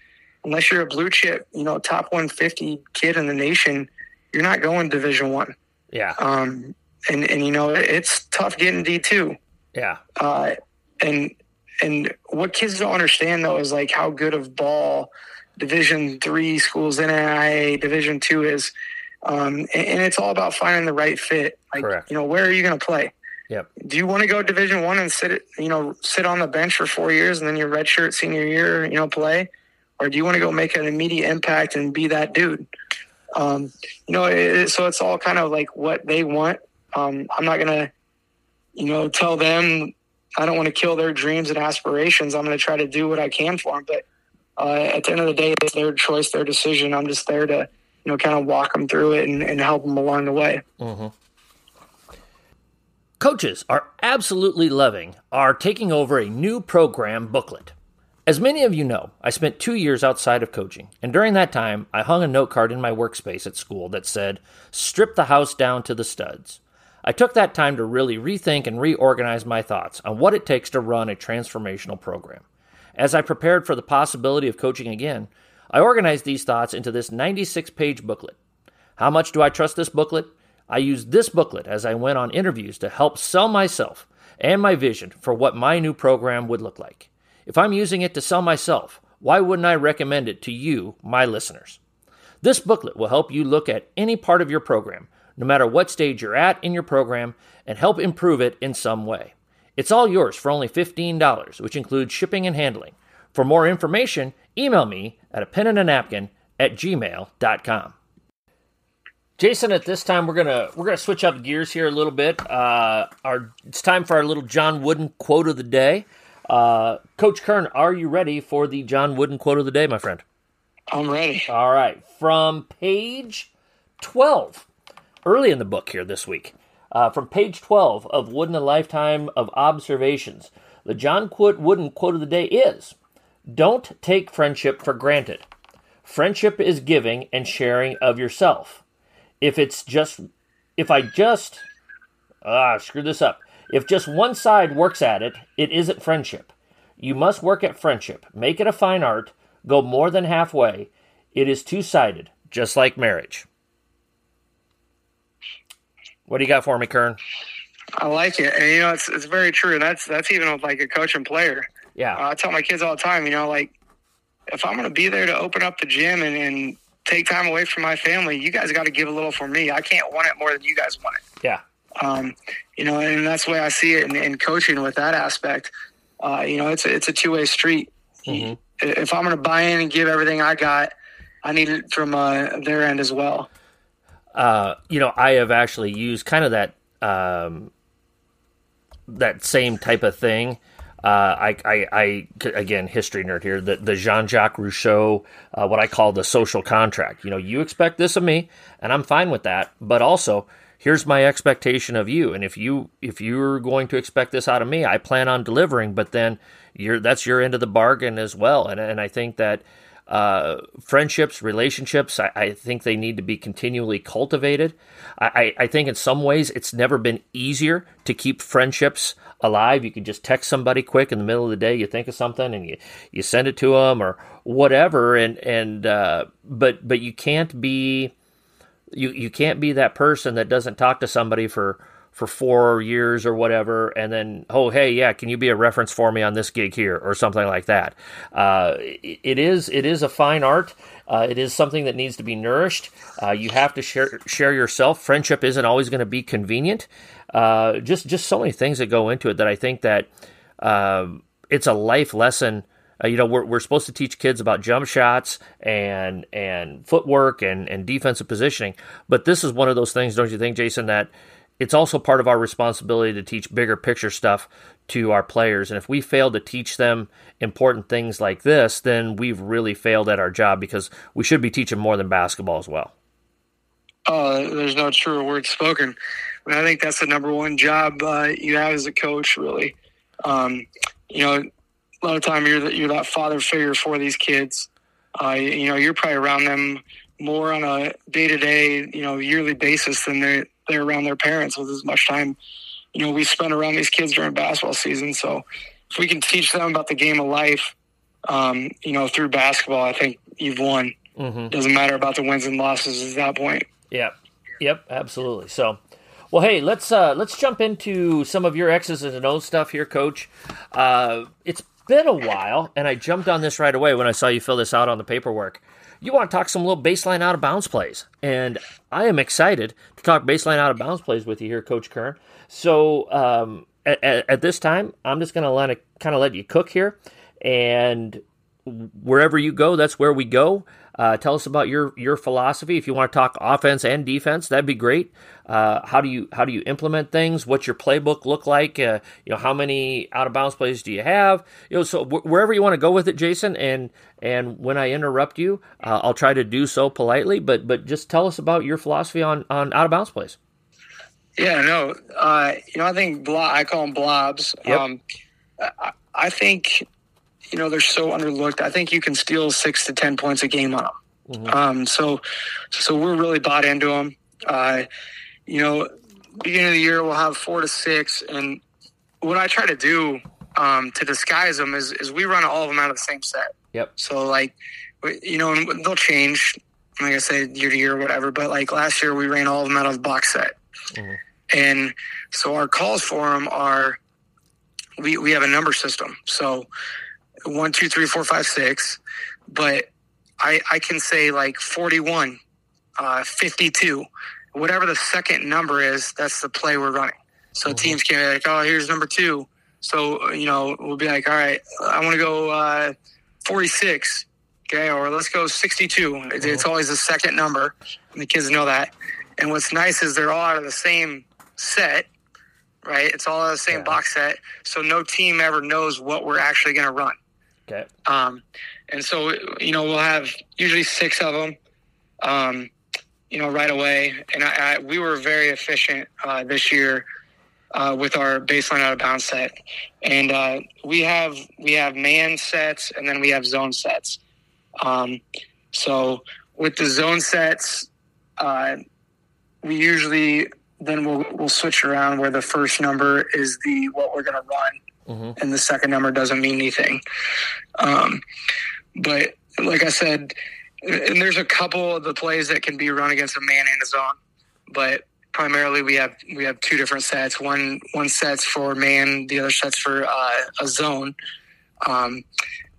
unless you're a blue chip, you know, top 150 kid in the nation, you're not going Division One. Yeah. Um, and and you know it's tough getting D two. Yeah. Uh, and and what kids don't understand though is like how good of ball Division three schools NAIA Division two is, um, and, and, it's all about finding the right fit. Like Correct. you know where are you going to play? Yep. Do you want to go Division one and sit you know sit on the bench for four years and then your redshirt senior year you know play, or do you want to go make an immediate impact and be that dude? Um, you know, it, so it's all kind of like what they want. Um, I'm not gonna, you know, tell them I don't want to kill their dreams and aspirations. I'm going to try to do what I can for them. But uh, at the end of the day, it's their choice, their decision. I'm just there to, you know, kind of walk them through it and, and help them along the way. Mm-hmm. Coaches are absolutely loving our taking over a new program booklet. As many of you know, I spent two years outside of coaching, and during that time, I hung a note card in my workspace at school that said, Strip the house down to the studs. I took that time to really rethink and reorganize my thoughts on what it takes to run a transformational program. As I prepared for the possibility of coaching again, I organized these thoughts into this 96 page booklet. How much do I trust this booklet? I used this booklet as I went on interviews to help sell myself and my vision for what my new program would look like. If I'm using it to sell myself, why wouldn't I recommend it to you, my listeners? This booklet will help you look at any part of your program, no matter what stage you're at in your program, and help improve it in some way. It's all yours for only $15, which includes shipping and handling. For more information, email me at a pen and a napkin at gmail.com. Jason, at this time we're gonna we're gonna switch up gears here a little bit. Uh, our it's time for our little John Wooden quote of the day. Uh, Coach Kern, are you ready for the John Wooden quote of the day, my friend? I'm ready. All right, from page twelve, early in the book here this week, uh, from page twelve of Wooden a Lifetime of Observations, the John Wooden quote of the day is: "Don't take friendship for granted. Friendship is giving and sharing of yourself." If it's just if I just ah screw this up. If just one side works at it, it isn't friendship. You must work at friendship. Make it a fine art. Go more than halfway. It is two sided, just like marriage. What do you got for me, Kern? I like it, and you know it's it's very true. That's that's even with like a coach and player. Yeah, uh, I tell my kids all the time. You know, like if I'm going to be there to open up the gym and, and take time away from my family. You guys got to give a little for me. I can't want it more than you guys want it. Yeah. Um, you know, and that's the way I see it in, in coaching with that aspect. Uh, you know, it's a, it's a two way street. Mm-hmm. If I'm going to buy in and give everything I got, I need it from uh, their end as well. Uh, you know, I have actually used kind of that um, that same type of thing uh, I, I, I, again, history nerd here. The, the Jean-Jacques Rousseau, uh, what I call the social contract. You know, you expect this of me, and I'm fine with that. But also, here's my expectation of you. And if you, if you're going to expect this out of me, I plan on delivering. But then, you're that's your end of the bargain as well. And and I think that uh, friendships, relationships, I, I, think they need to be continually cultivated. I, I, think in some ways it's never been easier to keep friendships alive. You can just text somebody quick in the middle of the day. You think of something and you, you send it to them or whatever. And and uh, but but you can't be you you can't be that person that doesn't talk to somebody for for four years or whatever, and then oh hey yeah, can you be a reference for me on this gig here or something like that? Uh, it, it is it is a fine art. Uh, it is something that needs to be nourished. Uh, you have to share share yourself. Friendship isn't always going to be convenient. Uh, just just so many things that go into it that I think that um, it's a life lesson. Uh, you know, we're, we're supposed to teach kids about jump shots and and footwork and, and defensive positioning, but this is one of those things, don't you think, Jason? That it's also part of our responsibility to teach bigger picture stuff to our players. And if we fail to teach them important things like this, then we've really failed at our job because we should be teaching more than basketball as well. Oh, there's no truer word spoken. I, think that's the number one job uh, you have as a coach, really. Um, you know, a lot of time you're the, you're that father figure for these kids. Uh, you know, you're probably around them more on a day to day, you know, yearly basis than they they're around their parents with as much time, you know, we spend around these kids during basketball season. So if we can teach them about the game of life, um, you know, through basketball, I think you've won. Mm-hmm. Doesn't matter about the wins and losses at that point. Yep. Yep. Absolutely. So, well, hey, let's uh, let's jump into some of your X's and O's stuff here, Coach. Uh, it's been a while, and I jumped on this right away when I saw you fill this out on the paperwork you want to talk some little baseline out of bounds plays. And I am excited to talk baseline out of bounds plays with you here, Coach Kern. So um, at, at, this time, I'm just going to let kind of let you cook here. And wherever you go, that's where we go. Uh, tell us about your your philosophy. If you want to talk offense and defense, that'd be great. Uh, how do you how do you implement things? What's your playbook look like? Uh, you know, how many out of bounds plays do you have? You know, so wherever you want to go with it, Jason. And and when I interrupt you, uh, I'll try to do so politely. But but just tell us about your philosophy on on out of bounds plays. Yeah, no, uh, you know, I think blob, I call them blobs. Yep. Um, I, I think you know they're so underlooked. I think you can steal six to ten points a game on them. Mm-hmm. Um, so, so we're really bought into them. Uh, you know, beginning of the year we'll have four to six, and what I try to do um, to disguise them is, is we run all of them out of the same set. Yep. So like, you know, they'll change, like I said, year to year or whatever. But like last year, we ran all of them out of the box set, mm-hmm. and so our calls for them are we we have a number system. So one, two, three, four, five, six, but I, I can say like 41, uh, 52, whatever the second number is, that's the play we're running. So mm-hmm. teams can be like, oh, here's number two. So, you know, we'll be like, all right, I want to go uh, 46. Okay. Or let's go 62. Mm-hmm. It's always the second number. And the kids know that. And what's nice is they're all out of the same set, right? It's all out of the same yeah. box set. So no team ever knows what we're actually going to run. Okay. Um, and so, you know, we'll have usually six of them, um, you know, right away. And I, I, we were very efficient uh, this year uh, with our baseline out of bounds set. And uh, we have we have man sets and then we have zone sets. Um, so with the zone sets, uh, we usually then we'll we'll switch around where the first number is the what we're going to run mm-hmm. and the second number doesn't mean anything. Um, but like I said, and there's a couple of the plays that can be run against a man and a zone, but primarily we have we have two different sets. One one set's for man, the other set's for uh, a zone. Um,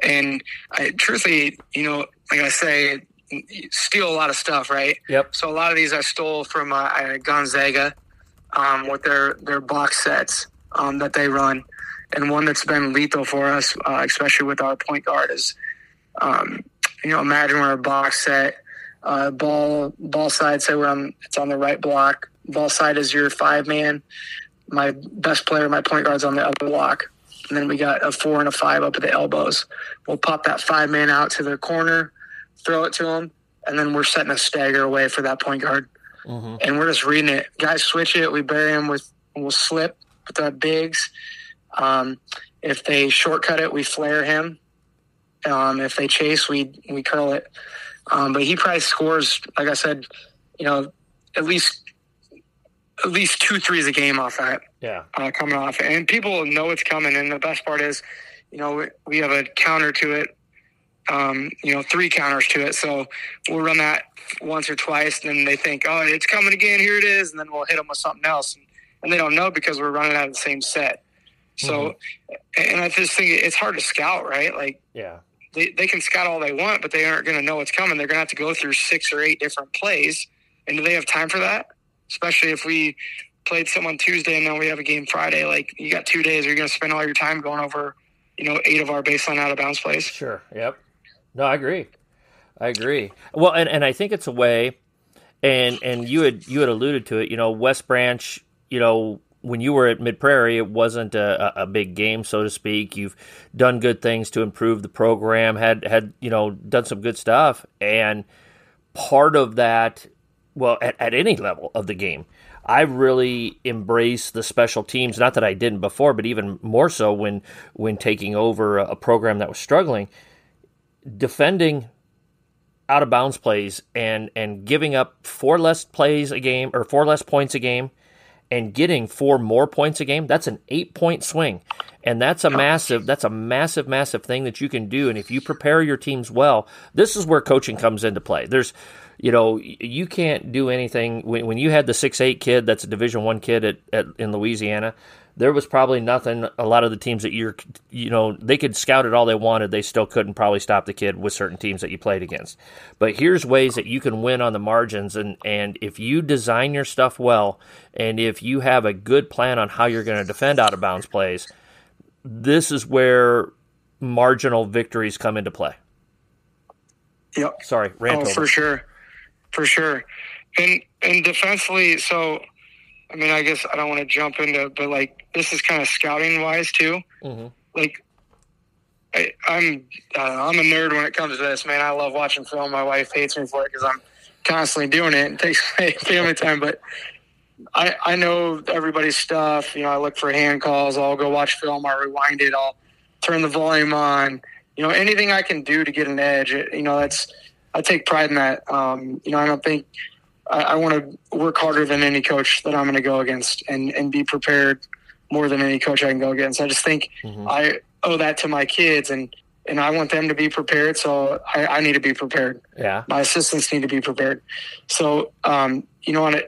and I, truthfully, you know, like I say, steal a lot of stuff, right? Yep. So a lot of these I stole from uh, Gonzaga um, with their their box sets um, that they run and one that's been lethal for us, uh, especially with our point guard, is um, you know imagine we're a box set, uh, ball ball side say we're on it's on the right block, ball side is your five man, my best player, my point guard's on the other block, and then we got a four and a five up at the elbows. We'll pop that five man out to the corner, throw it to them, and then we're setting a stagger away for that point guard. Mm-hmm. And we're just reading it. Guys switch it. We bury them with, we'll slip with the bigs um, if they shortcut it, we flare him. Um, if they chase, we we curl it. Um, but he probably scores, like I said, you know, at least at least two threes a game off that. Yeah, uh, coming off, and people know it's coming. And the best part is, you know, we, we have a counter to it. Um, you know, three counters to it. So we'll run that once or twice, and then they think, oh, it's coming again. Here it is, and then we'll hit them with something else, and, and they don't know because we're running out of the same set. So, mm-hmm. and I just think it's hard to scout, right? Like, yeah, they, they can scout all they want, but they aren't going to know what's coming. They're going to have to go through six or eight different plays. And do they have time for that? Especially if we played someone Tuesday and then we have a game Friday. Like, you got two days. Are you going to spend all your time going over, you know, eight of our baseline out of bounds plays? Sure. Yep. No, I agree. I agree. Well, and, and I think it's a way, and and you had you had alluded to it. You know, West Branch. You know, when you were at Mid Prairie, it wasn't a, a, big game, so to speak. You've done good things to improve the program, had had you know done some good stuff, and part of that, well, at, at any level of the game, I really embrace the special teams. Not that I didn't before, but even more so when when taking over a, a program that was struggling, defending out of bounds plays and and giving up four less plays a game or four less points a game and getting four more points a game, that's an eight point swing. And that's a massive, that's a massive, massive thing that you can do. And if you prepare your teams well, this is where coaching comes into play. There's, you know, you can't do anything when, when you had the six eight kid that's a Division one kid at, at in Louisiana there was probably nothing. A lot of the teams that you're, you know, they could scout it all they wanted. They still couldn't probably stop the kid with certain teams that you played against. But here's ways that you can win on the margins. And, and if you design your stuff well, and if you have a good plan on how you're going to defend out of bounds plays, this is where marginal victories come into play. Yep. Sorry, rant oh, over. for sure, for sure. And and defensively, so I mean, I guess I don't want to jump into, but like this is kind of scouting wise too. Mm-hmm. Like, I, I'm uh, I'm a nerd when it comes to this, man. I love watching film. My wife hates me for it because I'm constantly doing it and takes my family time. But I I know everybody's stuff. You know, I look for hand calls. I'll go watch film. I rewind it. I'll turn the volume on. You know, anything I can do to get an edge. You know, that's I take pride in that. Um, you know, I don't think I, I want to work harder than any coach that I'm going to go against and, and be prepared more than any coach I can go against. I just think mm-hmm. I owe that to my kids and, and I want them to be prepared. So I, I need to be prepared. Yeah. My assistants need to be prepared. So, um, you know, on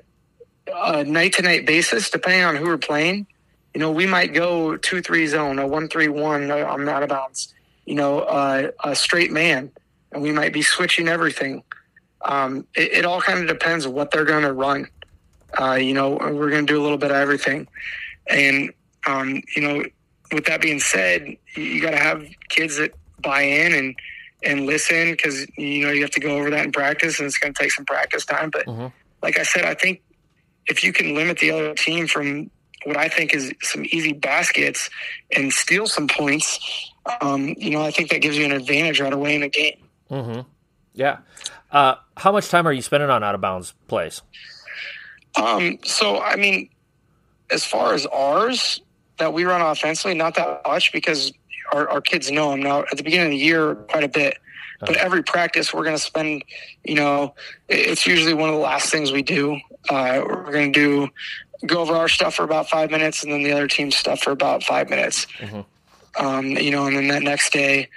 a night to night basis, depending on who we're playing, you know, we might go two, three zone, a one, three, one, I'm out of bounds. you know, uh, a straight man, and we might be switching everything. Um, it, it, all kind of depends on what they're going to run. Uh, you know, we're going to do a little bit of everything, and um, you know, with that being said, you got to have kids that buy in and and listen because you know you have to go over that in practice, and it's going to take some practice time. But mm-hmm. like I said, I think if you can limit the other team from what I think is some easy baskets and steal some points, um, you know, I think that gives you an advantage right away in a game. Mm-hmm. Yeah. Uh, how much time are you spending on out of bounds plays? Um, so, I mean, as far as ours that we run offensively, not that much because our, our kids know them now. At the beginning of the year, quite a bit. But uh-huh. every practice, we're going to spend, you know, it's usually one of the last things we do. Uh, we're going to do go over our stuff for about five minutes, and then the other team's stuff for about five minutes. Mm-hmm. Um, you know, and then that next day,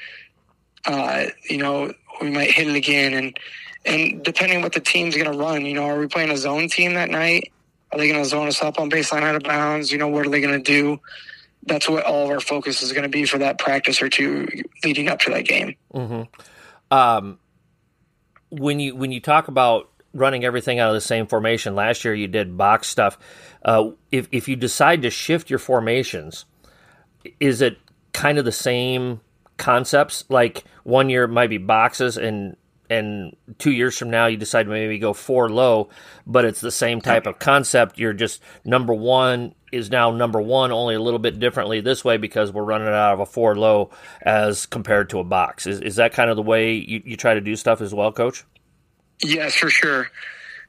uh, you know, we might hit it again, and and depending what the team's going to run, you know, are we playing a zone team that night? Are they going to zone us up on baseline out of bounds? You know, what are they going to do? That's what all of our focus is going to be for that practice or two leading up to that game. Mm-hmm. Um, when you when you talk about running everything out of the same formation, last year you did box stuff. Uh, if if you decide to shift your formations, is it kind of the same concepts? Like one year might be boxes, and and two years from now you decide to maybe go four low, but it's the same type of concept. You're just number one is now number one, only a little bit differently this way because we're running out of a four low as compared to a box. Is is that kind of the way you, you try to do stuff as well, Coach? Yes, for sure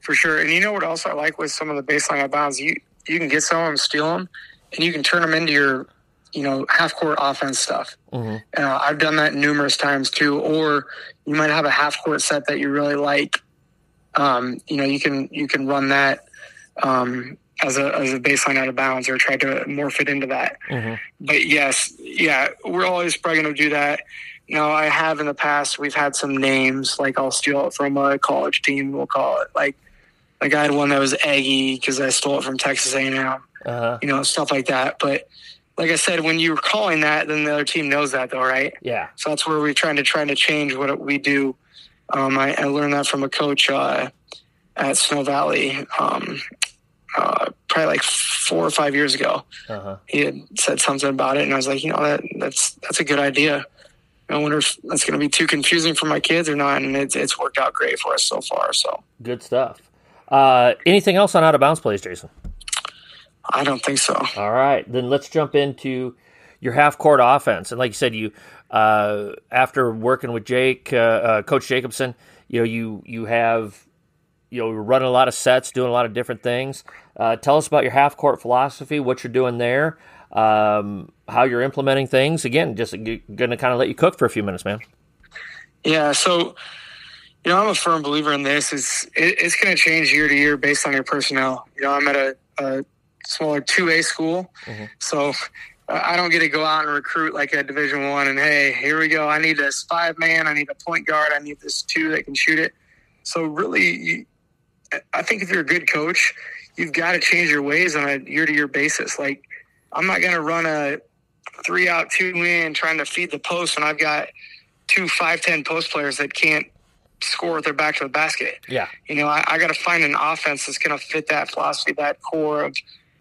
for sure. And you know what else I like with some of the baseline out bounds? You you can get some of them, steal them, and you can turn them into your you know half court offense stuff. Mm-hmm. Uh, I've done that numerous times too. Or you might have a half court set that you really like. Um, you know, you can you can run that um, as a as a baseline out of bounds or try to morph it into that. Mm-hmm. But yes, yeah, we're always probably going to do that. You know, I have in the past. We've had some names like I'll steal it from a college team. We'll call it like like I had one that was Aggie because I stole it from Texas A&M. Uh-huh. You know, stuff like that. But like I said, when you're calling that, then the other team knows that, though, right? Yeah. So that's where we're trying to trying to change what we do. Um, I, I, learned that from a coach uh, at Snow Valley, um, uh, probably like four or five years ago. Uh-huh. He had said something about it, and I was like, you know, that that's that's a good idea. I wonder if that's going to be too confusing for my kids or not. And it's it's worked out great for us so far. So good stuff. Uh, anything else on out of bounds plays, Jason? I don't think so. All right, then let's jump into your half court offense. And like you said, you uh, after working with Jake, uh, uh, Coach Jacobson, you know you you have you know you're running a lot of sets, doing a lot of different things. Uh, tell us about your half court philosophy, what you're doing there, um, how you're implementing things. Again, just going to kind of let you cook for a few minutes, man. Yeah, so you know, I'm a firm believer in this. It's it, it's going to change year to year based on your personnel. You know, I'm at a, a smaller two A school, mm-hmm. so I don't get to go out and recruit like a Division One. And hey, here we go. I need this five man. I need a point guard. I need this two that can shoot it. So really, you, I think if you're a good coach, you've got to change your ways on a year to year basis. Like I'm not going to run a three out, two in, trying to feed the post when I've got two five ten post players that can't score with their back to the basket. Yeah. You know, I, I got to find an offense that's going to fit that philosophy, that core of,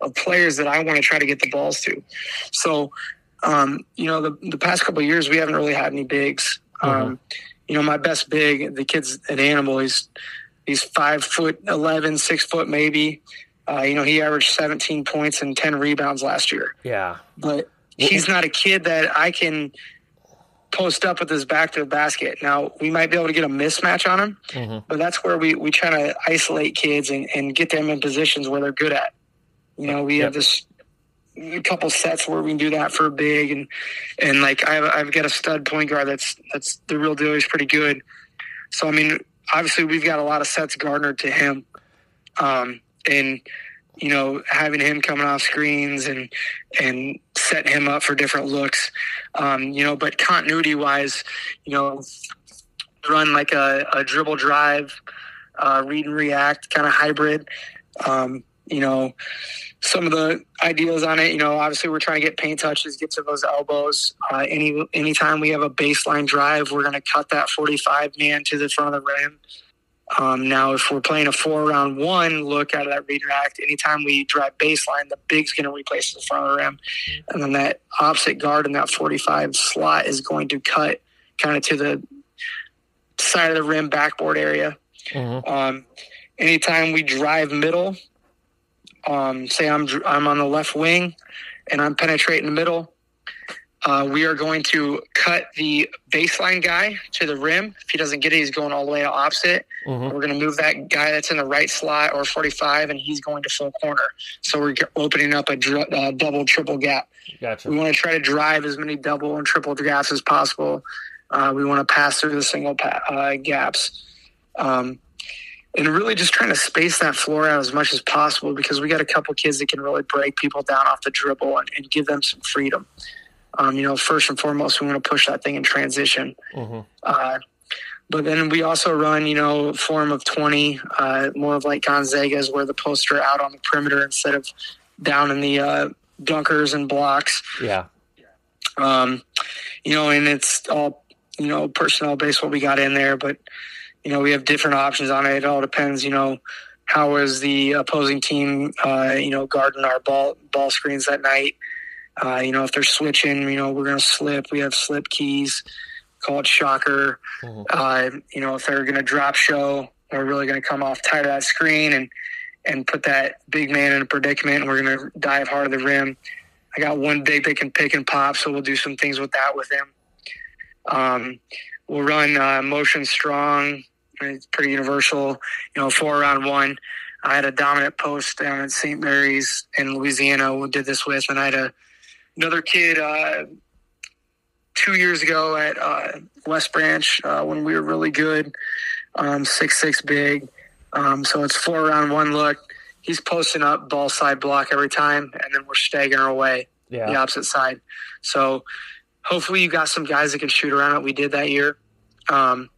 of players that I want to try to get the balls to. So, um, you know, the, the past couple years, we haven't really had any bigs. Mm-hmm. Um, you know, my best big, the kid's an animal. He's, he's five foot 11, six foot maybe. Uh, you know, he averaged 17 points and 10 rebounds last year. Yeah. But he's not a kid that I can post up with his back to the basket. Now we might be able to get a mismatch on him, mm-hmm. but that's where we we try to isolate kids and, and get them in positions where they're good at. You know, we yep. have this a couple sets where we can do that for a big and and like I've I've got a stud point guard that's that's the real deal. He's pretty good. So I mean, obviously we've got a lot of sets garnered to him, um, and you know, having him coming off screens and and setting him up for different looks. Um, you know, but continuity wise, you know, run like a, a dribble drive, uh, read and react kind of hybrid. Um, you know, some of the ideas on it, you know, obviously we're trying to get paint touches, get to those elbows. Uh, any anytime we have a baseline drive, we're going to cut that 45 man to the front of the rim. Um, now, if we're playing a four round one look out of that redirect, anytime we drive baseline, the big's going to replace the front of the rim. And then that opposite guard in that 45 slot is going to cut kind of to the side of the rim backboard area. Mm-hmm. Um, anytime we drive middle, um, say I'm I'm on the left wing and I'm penetrating the middle, uh, we are going to cut the baseline guy to the rim. If he doesn't get it, he's going all the way to opposite. Mm-hmm. We're going to move that guy that's in the right slot or 45, and he's going to full corner. So we're opening up a dr- uh, double, triple gap. Gotcha. We want to try to drive as many double and triple gaps as possible. Uh, we want to pass through the single pa- uh, gaps. Um, and really just trying to space that floor out as much as possible because we got a couple kids that can really break people down off the dribble and, and give them some freedom. Um, you know, first and foremost, we want to push that thing in transition. Mm-hmm. Uh, but then we also run, you know, form of 20, uh, more of like Gonzaga's where the posts are out on the perimeter instead of down in the uh, dunkers and blocks. Yeah. Um, you know, and it's all, you know, personnel based what we got in there, but, you know, we have different options on it. It all depends, you know, how is the opposing team, uh, you know, guarding our ball ball screens that night. Uh, you know, if they're switching, you know, we're going to slip. We have slip keys, call it shocker. Mm-hmm. Uh, you know, if they're going to drop show, we're really going to come off tight of that screen and and put that big man in a predicament. And we're going to dive hard at the rim. I got one big that can pick and pop, so we'll do some things with that with him. Um, we'll run uh, motion strong. It's pretty universal. You know, four around one. I had a dominant post down at St. Mary's in Louisiana. We did this with, and I had a another kid uh, two years ago at uh, West Branch uh, when we were really good, um, six six big. Um, so it's four around one look. He's posting up ball side block every time, and then we're staggering away yeah. the opposite side. So hopefully you got some guys that can shoot around it. We did that year. Um,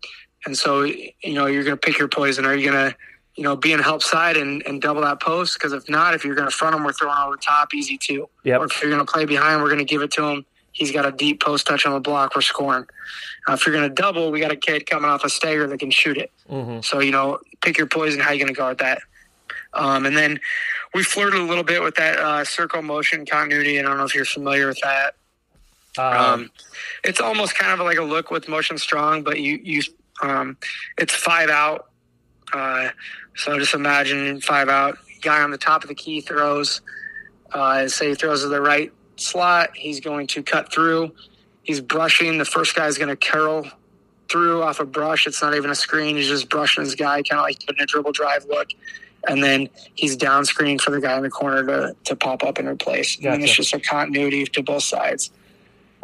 and so, you know, you're going to pick your poison. Are you going to you know, be in help side and, and double that post. Because if not, if you're going to front him, we're throwing over top, easy too. Yep. Or if you're going to play behind, we're going to give it to him. He's got a deep post touch on the block. We're scoring. Uh, if you're going to double, we got a kid coming off a stagger that can shoot it. Mm-hmm. So you know, pick your poison. How you going to guard that? Um, and then we flirted a little bit with that uh, circle motion continuity. I don't know if you're familiar with that. Um, um, it's almost kind of like a look with motion strong, but you you um, it's five out. Uh, so just imagine five out, guy on the top of the key throws, uh, say he throws to the right slot, he's going to cut through. He's brushing. The first guy is going to curl through off a brush. It's not even a screen. He's just brushing his guy, kind of like putting a dribble drive look. And then he's down screening for the guy in the corner to, to pop up and replace. Gotcha. And it's just a continuity to both sides.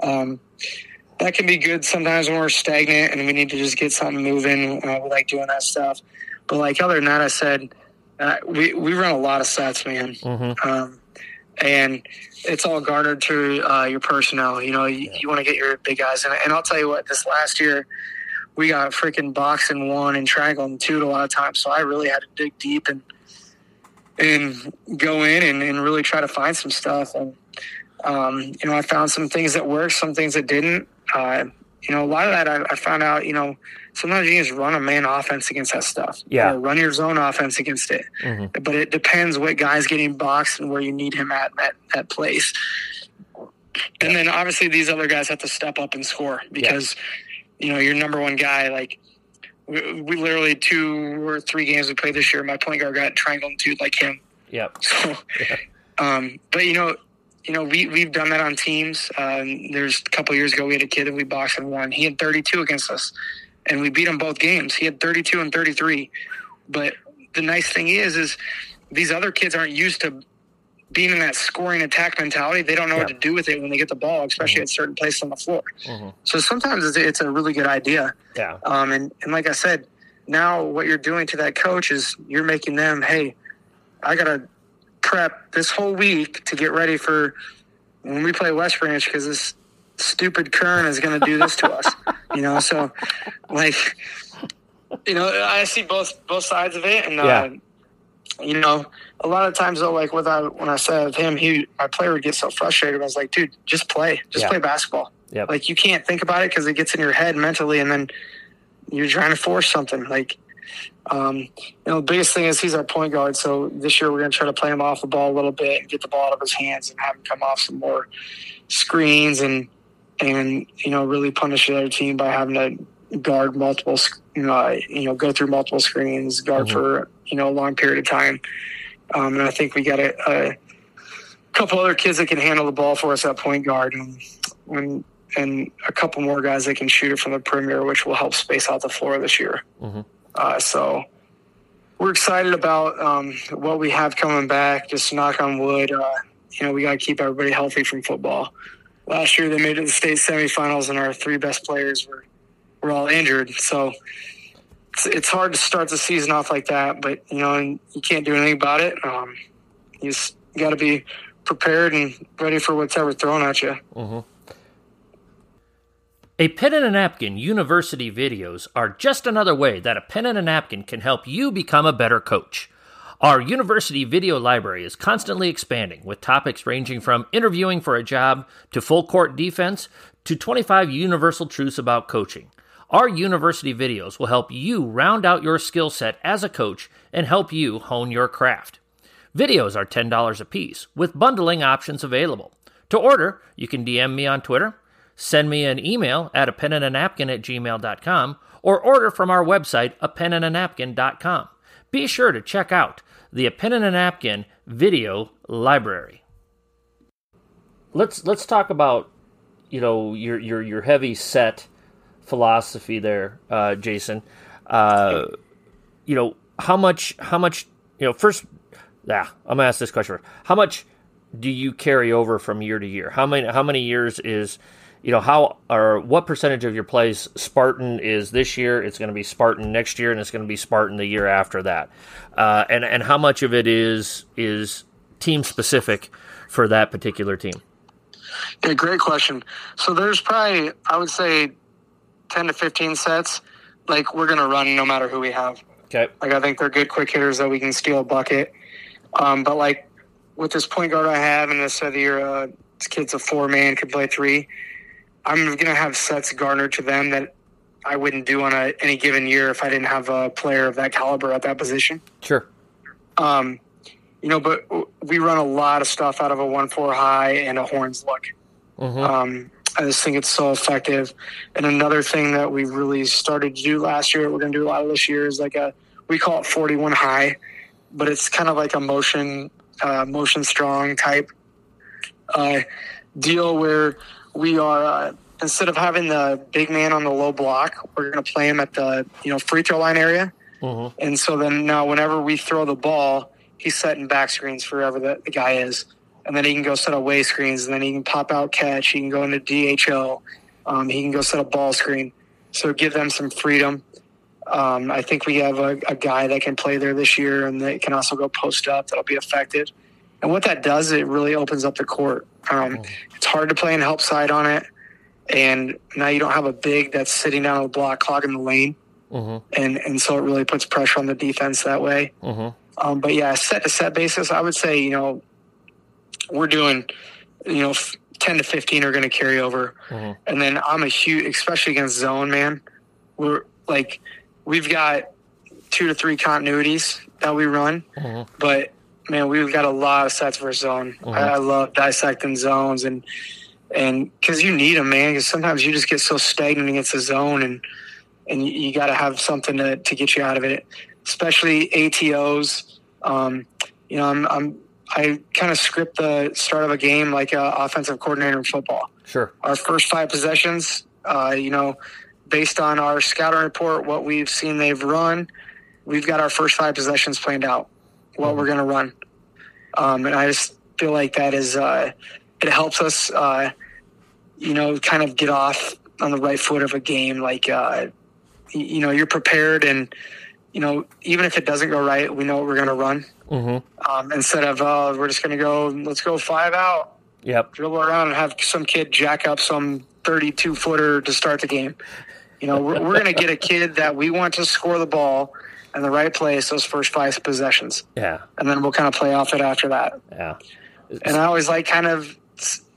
Um, that can be good sometimes when we're stagnant and we need to just get something moving. Uh, we like doing that stuff. But like other than that, I said uh, we we run a lot of sets, man, mm-hmm. um, and it's all garnered through uh, your personnel. You know, you, you want to get your big guys, and, and I'll tell you what, this last year we got freaking box and one and triangle and two a lot of times, so I really had to dig deep and and go in and, and really try to find some stuff. And um, you know, I found some things that worked, some things that didn't. Uh, you know, a lot of that I, I, found out, you know, sometimes you just run a man offense against that stuff. Yeah. Run your zone offense against it. Mm-hmm. But it depends what guy's getting boxed and where you need him at that, that place. And then obviously these other guys have to step up and score because, yeah. you know, your number one guy, like, we, we, literally two or three games we played this year, my point guard got triangle and two like him. Yep. So, yeah. um, but you know, you know, we we've done that on teams. Um, there's a couple years ago, we had a kid that we boxed and won. He had 32 against us, and we beat him both games. He had 32 and 33. But the nice thing is, is these other kids aren't used to being in that scoring attack mentality. They don't know yeah. what to do with it when they get the ball, especially mm-hmm. at certain places on the floor. Mm-hmm. So sometimes it's, it's, a really good idea. Yeah. Um, and and like I said, now what you're doing to that coach is you're making them, hey, I gotta prep this whole week to get ready for when we play West Branch because this stupid Kern is going to do this to us. You know, so like, you know, I see both both sides of it, and uh, you know, a lot of times though, like with I, when I said with him, he my player would get so frustrated. I was like, dude, just play, just yeah. play basketball. Yep. Like you can't think about it because it gets in your head mentally, and then you're trying to force something. Like, um, you know, the biggest thing is he's our point guard. So this year we're going to try to play him off the ball a little bit and get the ball out of his hands and have him come off some more screens and and you know really punish the other team by having to guard multiple you know you know go through multiple screens, guard mm-hmm. for you know a long period of time. Um, and I think we got a, a, couple other kids that can handle the ball for us at point guard, and when and a couple more guys that can shoot it from the perimeter, which will help space out the floor this year. Mm-hmm. Uh, so we're excited about um, what we have coming back. Just knock on wood. Uh, you know, we got to keep everybody healthy from football. Last year, they made it to the state semifinals, and our three best players were were all injured. So it's, it's hard to start the season off like that, but you know, you can't do anything about it. Um, you just got to be prepared and ready for whatever thrown at you. Mm-hmm. A pen and a napkin university videos are just another way that a pen and a napkin can help you become a better coach. Our university video library is constantly expanding with topics ranging from interviewing for a job to full court defense to 25 universal truths about coaching. Our university videos will help you round out your skill set as a coach and help you hone your craft. Videos are $10 a piece, with bundling options available. To order, you can DM me on Twitter, send me an email at a pen and a napkin at gmail.com, or order from our website, a pen and a napkin.com. Be sure to check out the A Pen and a Napkin video library. Let's let's talk about you know your your your heavy set philosophy there, uh, Jason. Uh, you know how much how much you know first. Yeah, I'm gonna ask this question: First. How much do you carry over from year to year? How many how many years is you know how or what percentage of your plays Spartan is this year? It's going to be Spartan next year, and it's going to be Spartan the year after that. Uh, and and how much of it is is team specific for that particular team? Yeah, great question. So there's probably I would say 10 to 15 sets, like we're going to run no matter who we have. Okay. Like I think they're good quick hitters that we can steal a bucket. Um, but like with this point guard I have and this other year, uh, this kid's a four man, can play three. I'm going to have sets garnered to them that I wouldn't do on a, any given year if I didn't have a player of that caliber at that position. Sure. Um, you know, but we run a lot of stuff out of a one four high and a horns look. Mm-hmm. Um, I just think it's so effective. And another thing that we really started to do last year, we're going to do a lot of this year, is like a we call it 41 high, but it's kind of like a motion uh, motion strong type uh, deal where we are uh, instead of having the big man on the low block, we're going to play him at the you know free throw line area. Mm-hmm. And so then now, whenever we throw the ball, he's setting back screens for the, the guy is and then he can go set away screens, and then he can pop out catch. He can go into DHO. Um, he can go set a ball screen. So give them some freedom. Um, I think we have a, a, guy that can play there this year, and that can also go post up. That'll be effective. And what that does, it really opens up the court. Um, mm-hmm. It's hard to play in help side on it, and now you don't have a big that's sitting down on the block clogging the lane, mm-hmm. and and so it really puts pressure on the defense that way. Mm-hmm. Um, but yeah, set to set basis, I would say you know we're doing, you know, 10 to 15 are going to carry over. Mm-hmm. And then I'm a huge, especially against zone, man. We're like, we've got two to three continuities that we run, mm-hmm. but man, we've got a lot of sets for zone. Mm-hmm. I, I, love dissecting zones and, and cause you need them, man, cause sometimes you just get so stagnant against the zone and, and you, you got to have something to, to get you out of it, especially ATOs. Um, you know, I'm, I'm I kind of script the start of a game like an offensive coordinator in football. Sure. Our first five possessions, uh, you know, based on our scouting report, what we've seen they've run, we've got our first five possessions planned out, what we're going to run. Um, and I just feel like that is, uh, it helps us, uh, you know, kind of get off on the right foot of a game. Like, uh, you know, you're prepared and, you know, even if it doesn't go right, we know what we're going to run. Mm-hmm. Um, instead of uh, we're just going to go, let's go five out. Yep. Dribble around and have some kid jack up some 32 footer to start the game. You know, we're, we're going to get a kid that we want to score the ball in the right place those first five possessions. Yeah. And then we'll kind of play off it after that. Yeah. And I always like kind of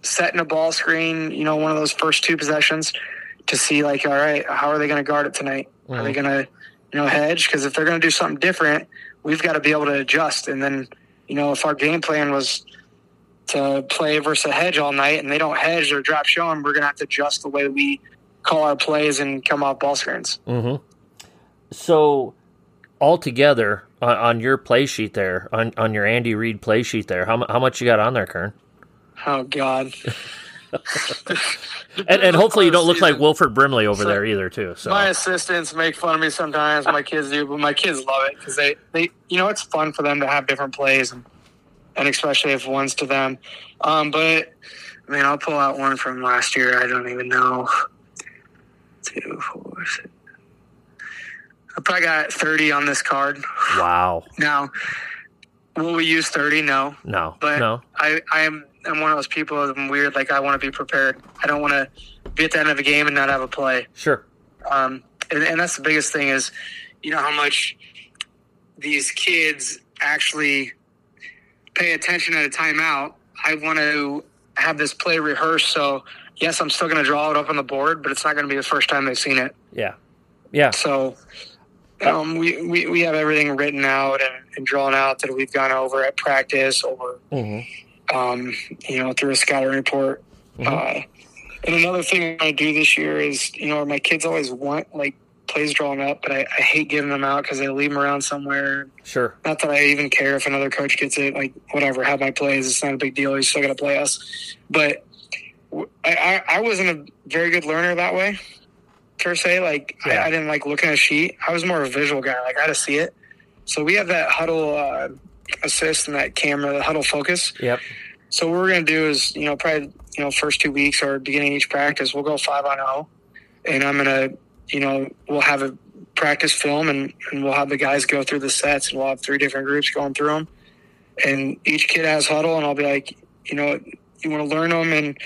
setting a ball screen, you know, one of those first two possessions to see like, all right, how are they going to guard it tonight? Mm-hmm. Are they mm-hmm. going to, you know, hedge? Because if they're going to do something different, we've got to be able to adjust. And then, you know, if our game plan was to play versus a hedge all night and they don't hedge or drop show them, we're going to have to adjust the way we call our plays and come off ball screens. Mm-hmm. So, altogether on, on, your play sheet there, on, on your Andy Reid play sheet there, how, how much you got on there, Kern? Oh, God. and, and, hopefully you don't look like Wilford Brimley over so there either, too. So my assistants make fun of me sometimes. My kids do, but my kids love it because they, they, you know, it's fun for them to have different plays, and, and especially if one's to them. Um, but I mean, I'll pull out one from last year. I don't even know. Two, four, six. I probably got thirty on this card. Wow. Now, will we use thirty? No. No. But no. I, I am I'm one of those people. I'm weird. Like I want to be prepared. I don't want to be at the end of a game and not have a play. Sure. Um, and, and that's the biggest thing is, you know, how much these kids actually pay attention at a timeout. I want to have this play rehearsed. So yes, I'm still going to draw it up on the board, but it's not going to be the first time they've seen it. Yeah. Yeah. So um, we, we, we have everything written out and, and, drawn out that we've gone over at practice or mm-hmm um, you know, through a scouting report. Mm-hmm. Uh, and another thing I do this year is, you know, my kids always want like plays drawn up, but I, I hate giving them out because I leave them around somewhere. Sure. Not that I even care if another coach gets it. Like whatever, have my plays. It's not a big deal. He's still got to play us. But I, I, wasn't a very good learner that way, per se. Like yeah. I, I, didn't like looking at a sheet. I was more of a visual guy. Like I had to see it. So we have that Hudl uh, assist and that camera, the Hudl focus. Yep. So what we're going to do is, you know, probably, you know, first two weeks or beginning each practice, we'll go five on zero, and I'm going to, you know, we'll have a practice film and, and we'll have the guys go through the sets and we'll have three different groups going through them, and each kid has Hudl, and I'll be like, you know, you want to learn them and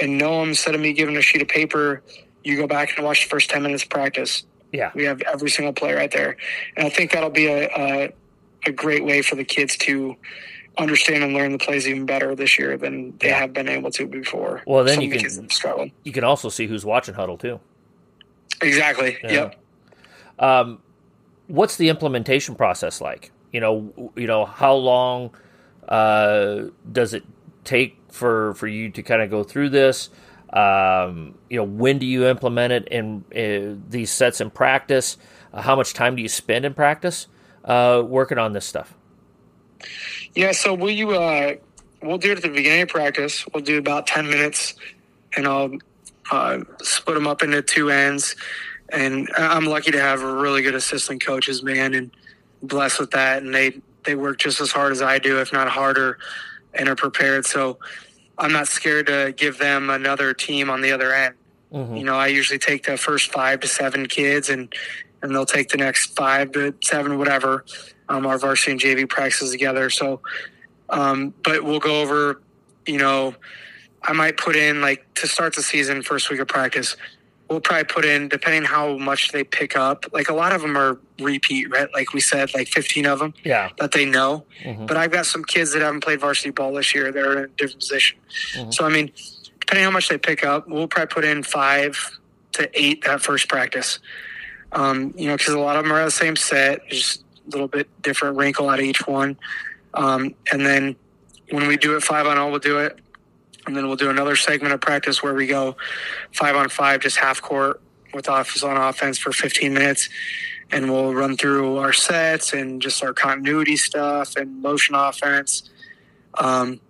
and know them instead of me giving a sheet of paper. You go back and watch the first ten minutes of practice. Yeah, we have every single play right there, and I think that'll be a, a a great way for the kids to understand and learn the plays even better this year than they have been able to before. Well, then Some you can you can also see who's watching Hudl too. Exactly. Yeah. Yep. Um, what's the implementation process like? You know, you know how long uh, does it take for for you to kind of go through this? Um, you know, when do you implement it in uh, these sets in practice? Uh, how much time do you spend in practice? uh, working on this stuff? Yeah, so we uh, we'll do it at the beginning of practice. We'll do about ten minutes, and I'll uh, split them up into two ends. And I'm lucky to have a really good assistant coaches, man, and blessed with that. And they they work just as hard as I do, if not harder, and are prepared. So I'm not scared to give them another team on the other end. Mm-hmm. You know, I usually take the first five to seven kids and and they'll take the next five to seven, whatever. Um, our varsity and JV practices together. So, um, but we'll go over, you know, I might put in like to start the season, first week of practice. We'll probably put in, depending how much they pick up. Like a lot of them are repeat, right? Like we said, like 15 of them yeah. that they know. Mm-hmm. But I've got some kids that haven't played varsity ball this year. They're in a different position. Mm-hmm. So, I mean, depending how much they pick up, we'll probably put in five to eight that first practice. Um, you know, because a lot of them are the same set, just a little bit different wrinkle out of each one. Um, and then when we do it five on all, we'll do it. And then we'll do another segment of practice where we go five on five, just half court with office on offense for 15 minutes. And we'll run through our sets and just our continuity stuff and motion offense. Um,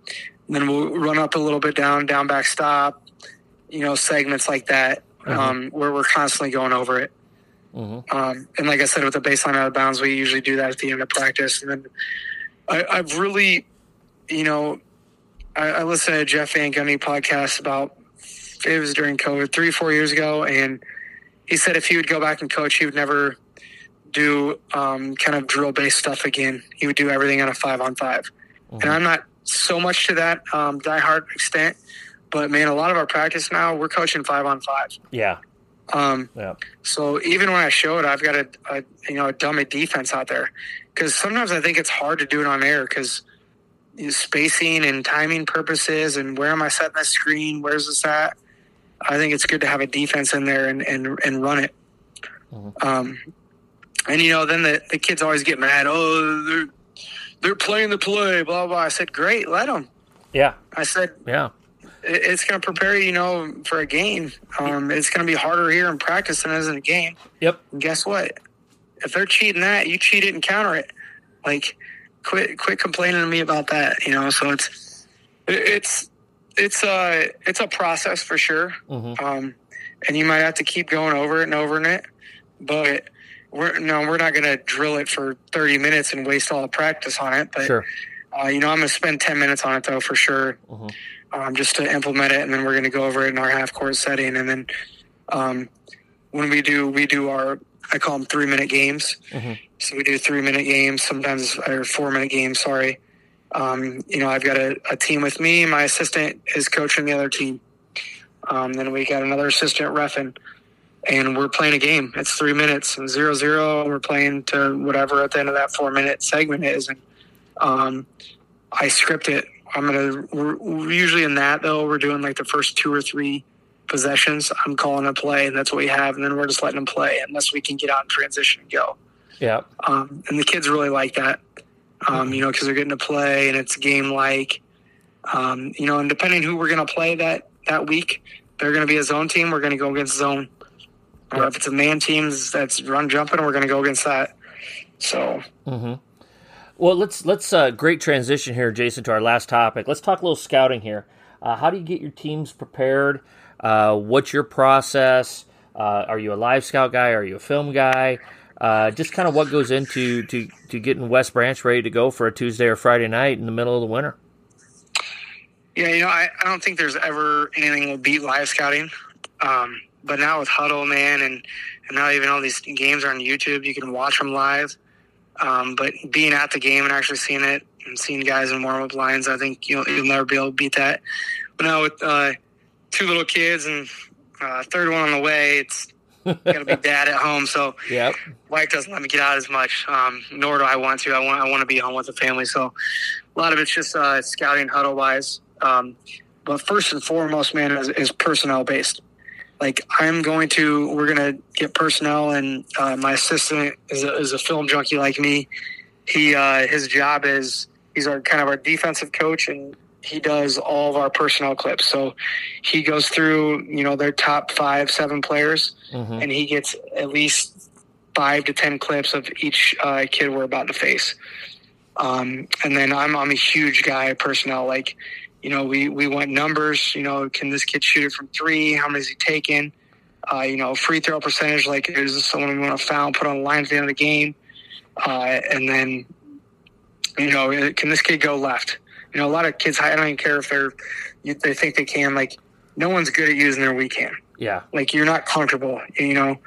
then we'll run up a little bit down, down back stop, you know, segments like that, mm-hmm. um, where we're constantly going over it. Mm-hmm. Um, and like I said, with the baseline out of bounds, we usually do that at the end of practice. And then I, have really, you know, I, I listened to Jeff Van Gundy podcast about it was during COVID three, four years ago, and he said if he would go back and coach, he would never do um, kind of drill based stuff again. He would do everything on a five on 5 mm-hmm. And I'm not so much to that um, die hard extent, but man, a lot of our practice now we're coaching five on five. Yeah, Um, yeah. So even when I show it, I've got a, a you know a dummy defense out there because sometimes I think it's hard to do it on air because spacing and timing purposes and where am I setting the screen? Where's this at? I think it's good to have a defense in there and and, and run it. Mm-hmm. Um, and you know, then the, the kids always get mad. Oh, they're they're playing the play. Blah blah. I said, great, let them. Yeah. I said, yeah it's going to prepare you, you know, for a game. Um, it's going to be harder here in practice than it is in a game. Yep. And guess what? If they're cheating that, you cheat it and counter it. Like, quit quit complaining to me about that. You know, so it's it's it's a it's a process for sure. Mm-hmm. Um, and you might have to keep going over it and over it. But we're no, we're not going to drill it for thirty minutes and waste all the practice on it. But sure. uh, you know, I'm going to spend ten minutes on it though for sure. Mm-hmm um, just to implement it, and then we're going to go over it in our half court setting, and then um, when we do, we do our I call them three minute games. Mm-hmm. So we do three minute games, sometimes or four minute games. Sorry. Um, you know, I've got a, a, team with me. My assistant is coaching the other team. Um, then we got another assistant refing, and we're playing a game. It's three minutes and zero zero. We're playing to whatever at the end of that four minute segment is, and um, I script it I'm gonna. We're, usually in that though. We're doing like the first two or three possessions. I'm calling a play, and that's what we have, and then we're just letting them play unless we can get out and transition and go. Yeah. Um, and the kids really like that, um, you know, because they're getting to play and it's game like. Um, you know, and depending who we're going to play that that week, they're going to be a zone team. We're going to go against zone. Or if it's a man team that's run jumping, we're going to go against that. So. Mm-hmm. Well, let's let's uh, great transition here, Jason, to our last topic. Let's talk a little scouting here. Uh, how do you get your teams prepared? Uh, what's your process? Uh, are you a live scout guy? Are you a film guy? Uh, just kind of what goes into to, to getting West Branch ready to go for a Tuesday or Friday night in the middle of the winter. Yeah, you know, I, I don't think there's ever anything will beat live scouting. Um, but now with Hudl, man, and, and now even all these games are on YouTube, you can watch them live. Um, but being at the game and actually seeing it and seeing guys in warm up lines, I think you'll, you'll never be able to beat that. But now with uh, two little kids and uh, third one on the way, it's gonna be dad at home. So yep. wife doesn't let me get out as much, um, nor do I want to. I want I want to be home with the family. So a lot of it's just uh, scouting Hudl wise. Um, but first and foremost, man, is, is personnel based like I'm going to, we're going to get personnel, and uh, my assistant is a, is a film junkie like me. He uh, his job is he's our kind of our defensive coach, and he does all of our personnel clips. So he goes through you know their top five, seven players, mm-hmm. and he gets at least five to ten clips of each uh, kid we're about to face. Um, and then I'm I'm a huge guy personnel. Like you know, we, we want numbers. You know, can this kid shoot it from three? How many is he taking? Uh, you know, free throw percentage. Like, is this someone we want to foul, put on the line at the end of the game? Uh, and then, you know, can this kid go left? You know, a lot of kids. I don't even care if they're they think they can. Like, no one's good at using their weak hand. Yeah. Like, you're not comfortable. You know,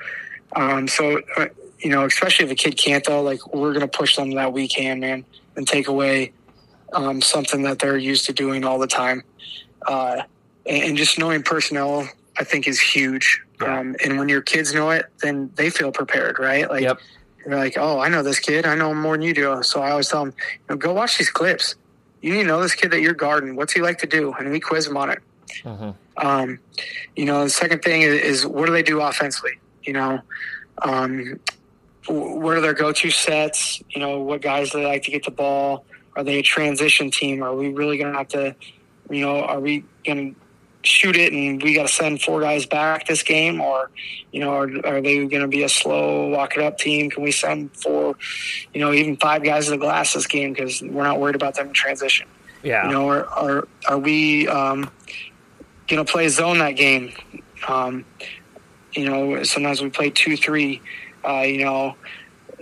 um, so uh, you know, especially if a kid can't though. Like, we're gonna push them to that weak hand, man, and take away um, something that they're used to doing all the time. Uh, and, just knowing personnel, I think, is huge. Yeah. Um, and when your kids know it, then they feel prepared, right? Like, yep. you're like, oh, I know this kid. I know him more than you do. So I always tell them, you know, go watch these clips. You need to know this kid that you're guarding. What's he like to do? And we quiz him on it. Mm-hmm. Um, you know, the second thing is, is, what do they do offensively? You know, um, what are their go-to sets? You know, what guys do they like to get the ball? Are they a transition team? Are we really going to have to, you know, are we going to shoot it and we got to send four guys back this game? Or, you know, are, are they going to be a slow walk it up team? Can we send four, you know, even five guys to the glass this game because we're not worried about them in transition? Yeah. You know, are, are, are we um, going to play zone that game? Um, you know, sometimes we play two, three. Uh, you know,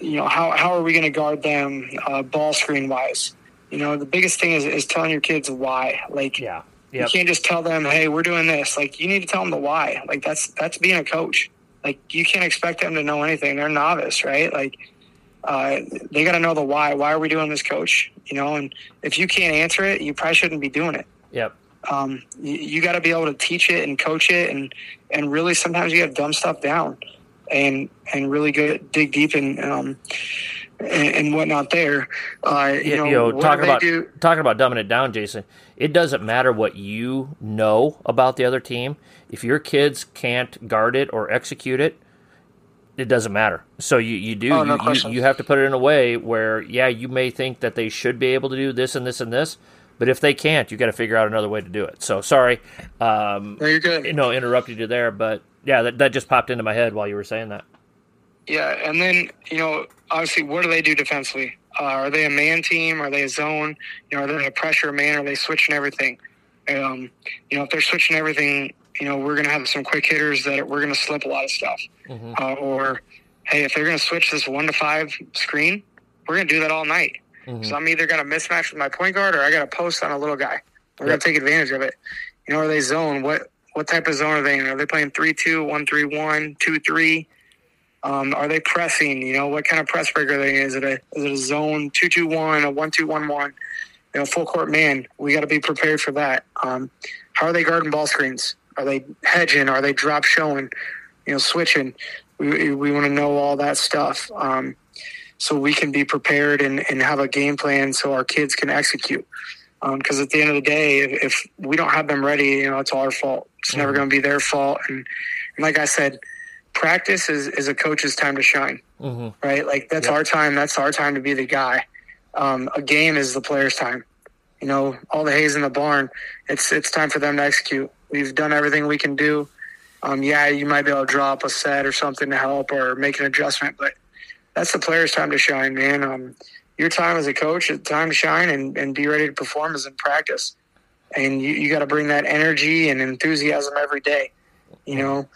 you know how how are we going to guard them uh, ball screen wise? You know, the biggest thing is, is telling your kids why. Like, yeah. Yep. You can't just tell them, "Hey, we're doing this." Like, you need to tell them the why. Like, that's that's being a coach. Like, you can't expect them to know anything. They're novice, right? Like, uh, they got to know the why. Why are we doing this, coach? You know, and if you can't answer it, you probably shouldn't be doing it. Yep. Um, you, you got to be able to teach it and coach it, and and really sometimes you have dumb stuff down, and and really good dig deep and um and, and whatnot there. Uh, you, know, know talking about do? talking about dumbing it down, Jason. It doesn't matter what you know about the other team. If your kids can't guard it or execute it, it doesn't matter. So you, you do oh, no you, you, you have to put it in a way where yeah you may think that they should be able to do this and this and this, but if they can't, you got to figure out another way to do it. So sorry, um, no, you're good. You know, interrupted you there, but yeah, that, that just popped into my head while you were saying that. Yeah, and then you know, obviously, what do they do defensively? Uh, are they a man team? Are they a zone? You know, are they a pressure man? Are they switching everything? Um, you know, if they're switching everything, you know, we're going to have some quick hitters that we're going to slip a lot of stuff. Mm-hmm. Uh, or, hey, if they're going to switch this one to five screen, we're going to do that all night. Mm-hmm. So I'm either going to mismatch with my point guard or I got to post on a little guy. We're yep. going to take advantage of it. You know, are they zone? What what type of zone are they in? Are they playing 3 2, 1 3 1, 2 3? Um, are they pressing? You know, what kind of press break are they in? Is it a, is it a zone 2 2 1, a 1 2 1 1? You know, full court man. We got to be prepared for that. Um, how are they guarding ball screens? Are they hedging? Are they drop showing? You know, switching. We, we want to know all that stuff um, so we can be prepared and, and have a game plan so our kids can execute. Because um, at the end of the day, if, if, we don't have them ready, you know, it's all our fault. It's mm-hmm. never going to be their fault. And, and, like I said, practice is, is a coach's time to shine, mm-hmm. right? Like that's yep. our time. That's our time to be the guy. Um, a game is the player's time. You know, all the hay's in the barn. It's it's time for them to execute. We've done everything we can do. Um, yeah, you might be able to drop a set or something to help or make an adjustment, but that's the player's time to shine, man. Um, your time as a coach, it's time to shine and, and be ready to perform as in practice. And you, you got to bring that energy and enthusiasm every day. You know,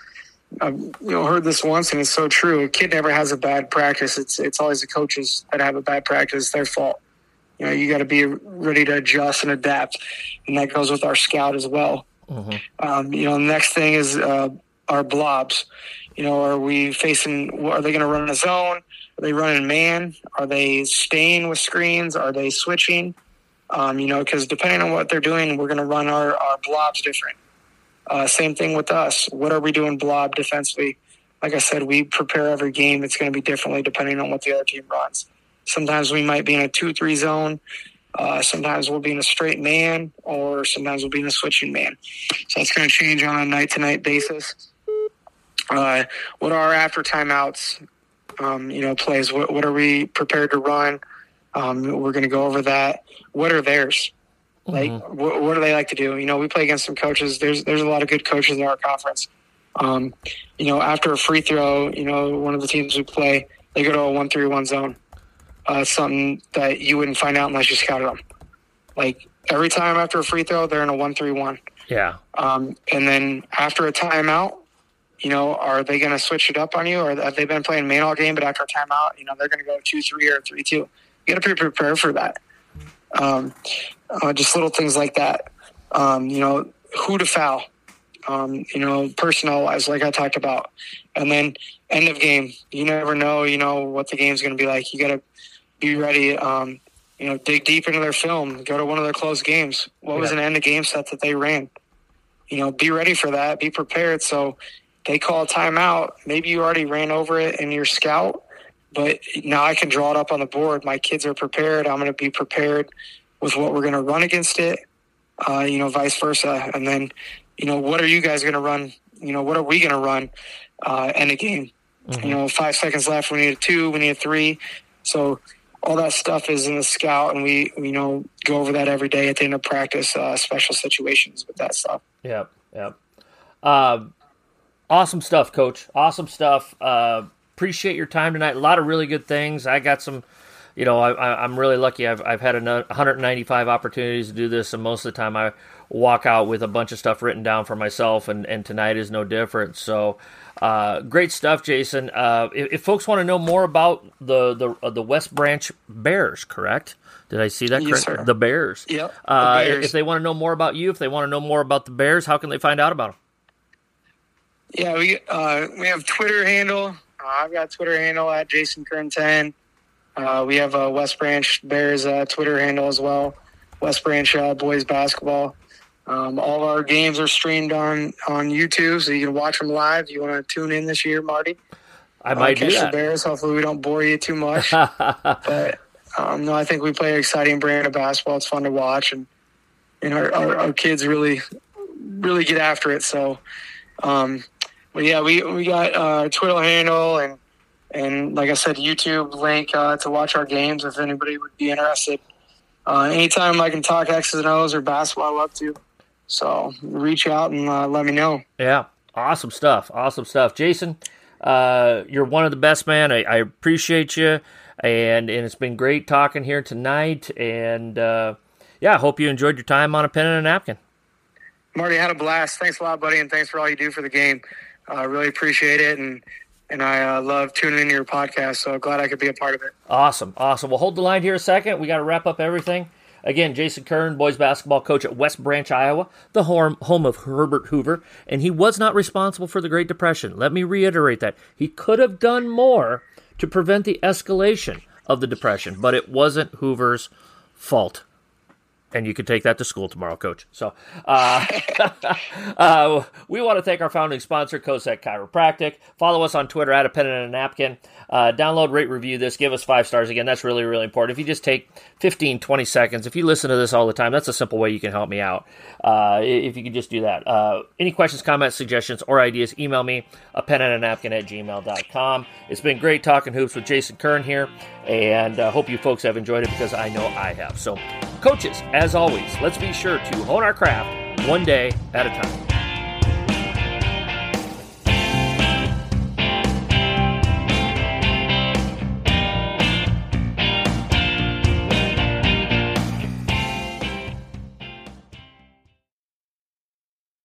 I've you know heard this once, and it's so true. A kid never has a bad practice. It's it's always the coaches that have a bad practice. It's their fault. You know, you got to be ready to adjust and adapt, and that goes with our scout as well. Mm-hmm. Um, you know, the next thing is uh, our blobs. You know, are we facing? Are they going to run a zone? Are they running man? Are they staying with screens? Are they switching? Um, you know, because depending on what they're doing, we're going to run our, our blobs different. Uh, same thing with us. What are we doing blob defensively? Like I said, we prepare every game. It's going to be differently depending on what the other team runs. Sometimes we might be in a 2 3 zone. Uh, sometimes we'll be in a straight man, or sometimes we'll be in a switching man. So it's going to change on a night to night basis. Uh, what are our after timeouts? Um, you know, plays. What, what, are we prepared to run? Um, we're going to go over that. What are theirs? Like, mm-hmm. what, what, do they like to do? You know, we play against some coaches. There's there's a lot of good coaches in our conference. Um, you know, after a free throw, you know, one of the teams we play, they go to a one three one zone. Uh, something that you wouldn't find out unless you scouted them. Like every time after a free throw, they're in a one three one. Yeah. Um, and then after a timeout, you know, are they going to switch it up on you, or have they been playing main all game? But after a timeout, you know, they're going to go two three or three two. You got to be prepared for that. Um, uh, just little things like that. Um, you know, who to foul. Um, you know, personnel wise, like I talked about, and then end of game. You never know. You know what the game's going to be like. You got to be ready. Um, you know, dig deep into their film. Go to one of their close games. What yeah. was an end of game set that they ran? You know, be ready for that. Be prepared. So they call a timeout. Maybe you already ran over it in your scout, but now I can draw it up on the board. My kids are prepared. I'm going to be prepared with what we're going to run against it. Uh, you know, vice versa. And then, you know, what are you guys going to run? You know, what are we going to run uh, in a game? Mm-hmm. You know, five seconds left. We need a two. We need a three. So all that stuff is in the scout, and we you know go over that every day at the end of practice. Uh, special situations with that stuff. Yep. Yep. Uh, awesome stuff, Coach. Awesome stuff. Uh, appreciate your time tonight. A lot of really good things. I got some you know, I, am really lucky. I've, I've had 195 opportunities to do this, and most of the time I walk out with a bunch of stuff written down for myself, and, and tonight is no different. So, uh, great stuff, Jason. Uh, if, if, folks want to know more about the the uh, the West Branch Bears, correct? Did I see that yes, correct? Sir. The Bears. Yep. Uh, the Bears. If they want to know more about you, if they want to know more about the Bears, how can they find out about them? Yeah, we uh, we have Twitter handle. Uh, I've got Twitter handle at Jason Kern ten. Uh, we have a West Branch Bears uh, Twitter handle as well, West Branch uh, Boys Basketball. Um, all our games are streamed on on YouTube, so you can watch them live. You want to tune in this year, Marty? I might uh, do that. The Bears. Hopefully, we don't bore you too much. but um, no, I think we play an exciting brand of basketball. It's fun to watch, and and our, our, our kids really really get after it. So, um, but yeah, we we got our Twitter handle and and like I said, YouTube link uh, to watch our games if anybody would be interested. Uh, anytime I can talk X's and O's or basketball, I love to. So reach out and uh, let me know. Yeah, awesome stuff. Awesome stuff, Jason. Uh, you're one of the best, man. I, I, appreciate you, and and it's been great talking here tonight. And uh, yeah, I hope you enjoyed your time on a pen and a napkin. Marty had a blast. Thanks a lot, buddy, and thanks for all you do for the game. I uh, really appreciate it, and and I uh, love tuning into your podcast. So glad I could be a part of it. Awesome, awesome. We'll hold the line here a second. We got to wrap up everything. Again, Jason Kern, boys basketball coach at West Branch, Iowa, the home, home of Herbert Hoover, and he was not responsible for the Great Depression. Let me reiterate that. He could have done more to prevent the escalation of the Depression, but it wasn't Hoover's fault and you can take that to school tomorrow, Coach. So, uh, uh, we want to thank our founding sponsor, Cosec Chiropractic. Follow us on Twitter at a pen and a napkin. Uh, download, rate, review this. Give us five stars. Again, that's really, really important. If you just take 15, 20 seconds, if you listen to this all the time, that's a simple way you can help me out. Uh, if you could just do that. Uh, any questions, comments, suggestions, or ideas, email me, a pen and a napkin at gmail.com. It's been great talking hoops with Jason Kern here, and uh, hope you folks have enjoyed it because I know I have. So, coaches, as always, let's be sure to hone our craft one day at a time.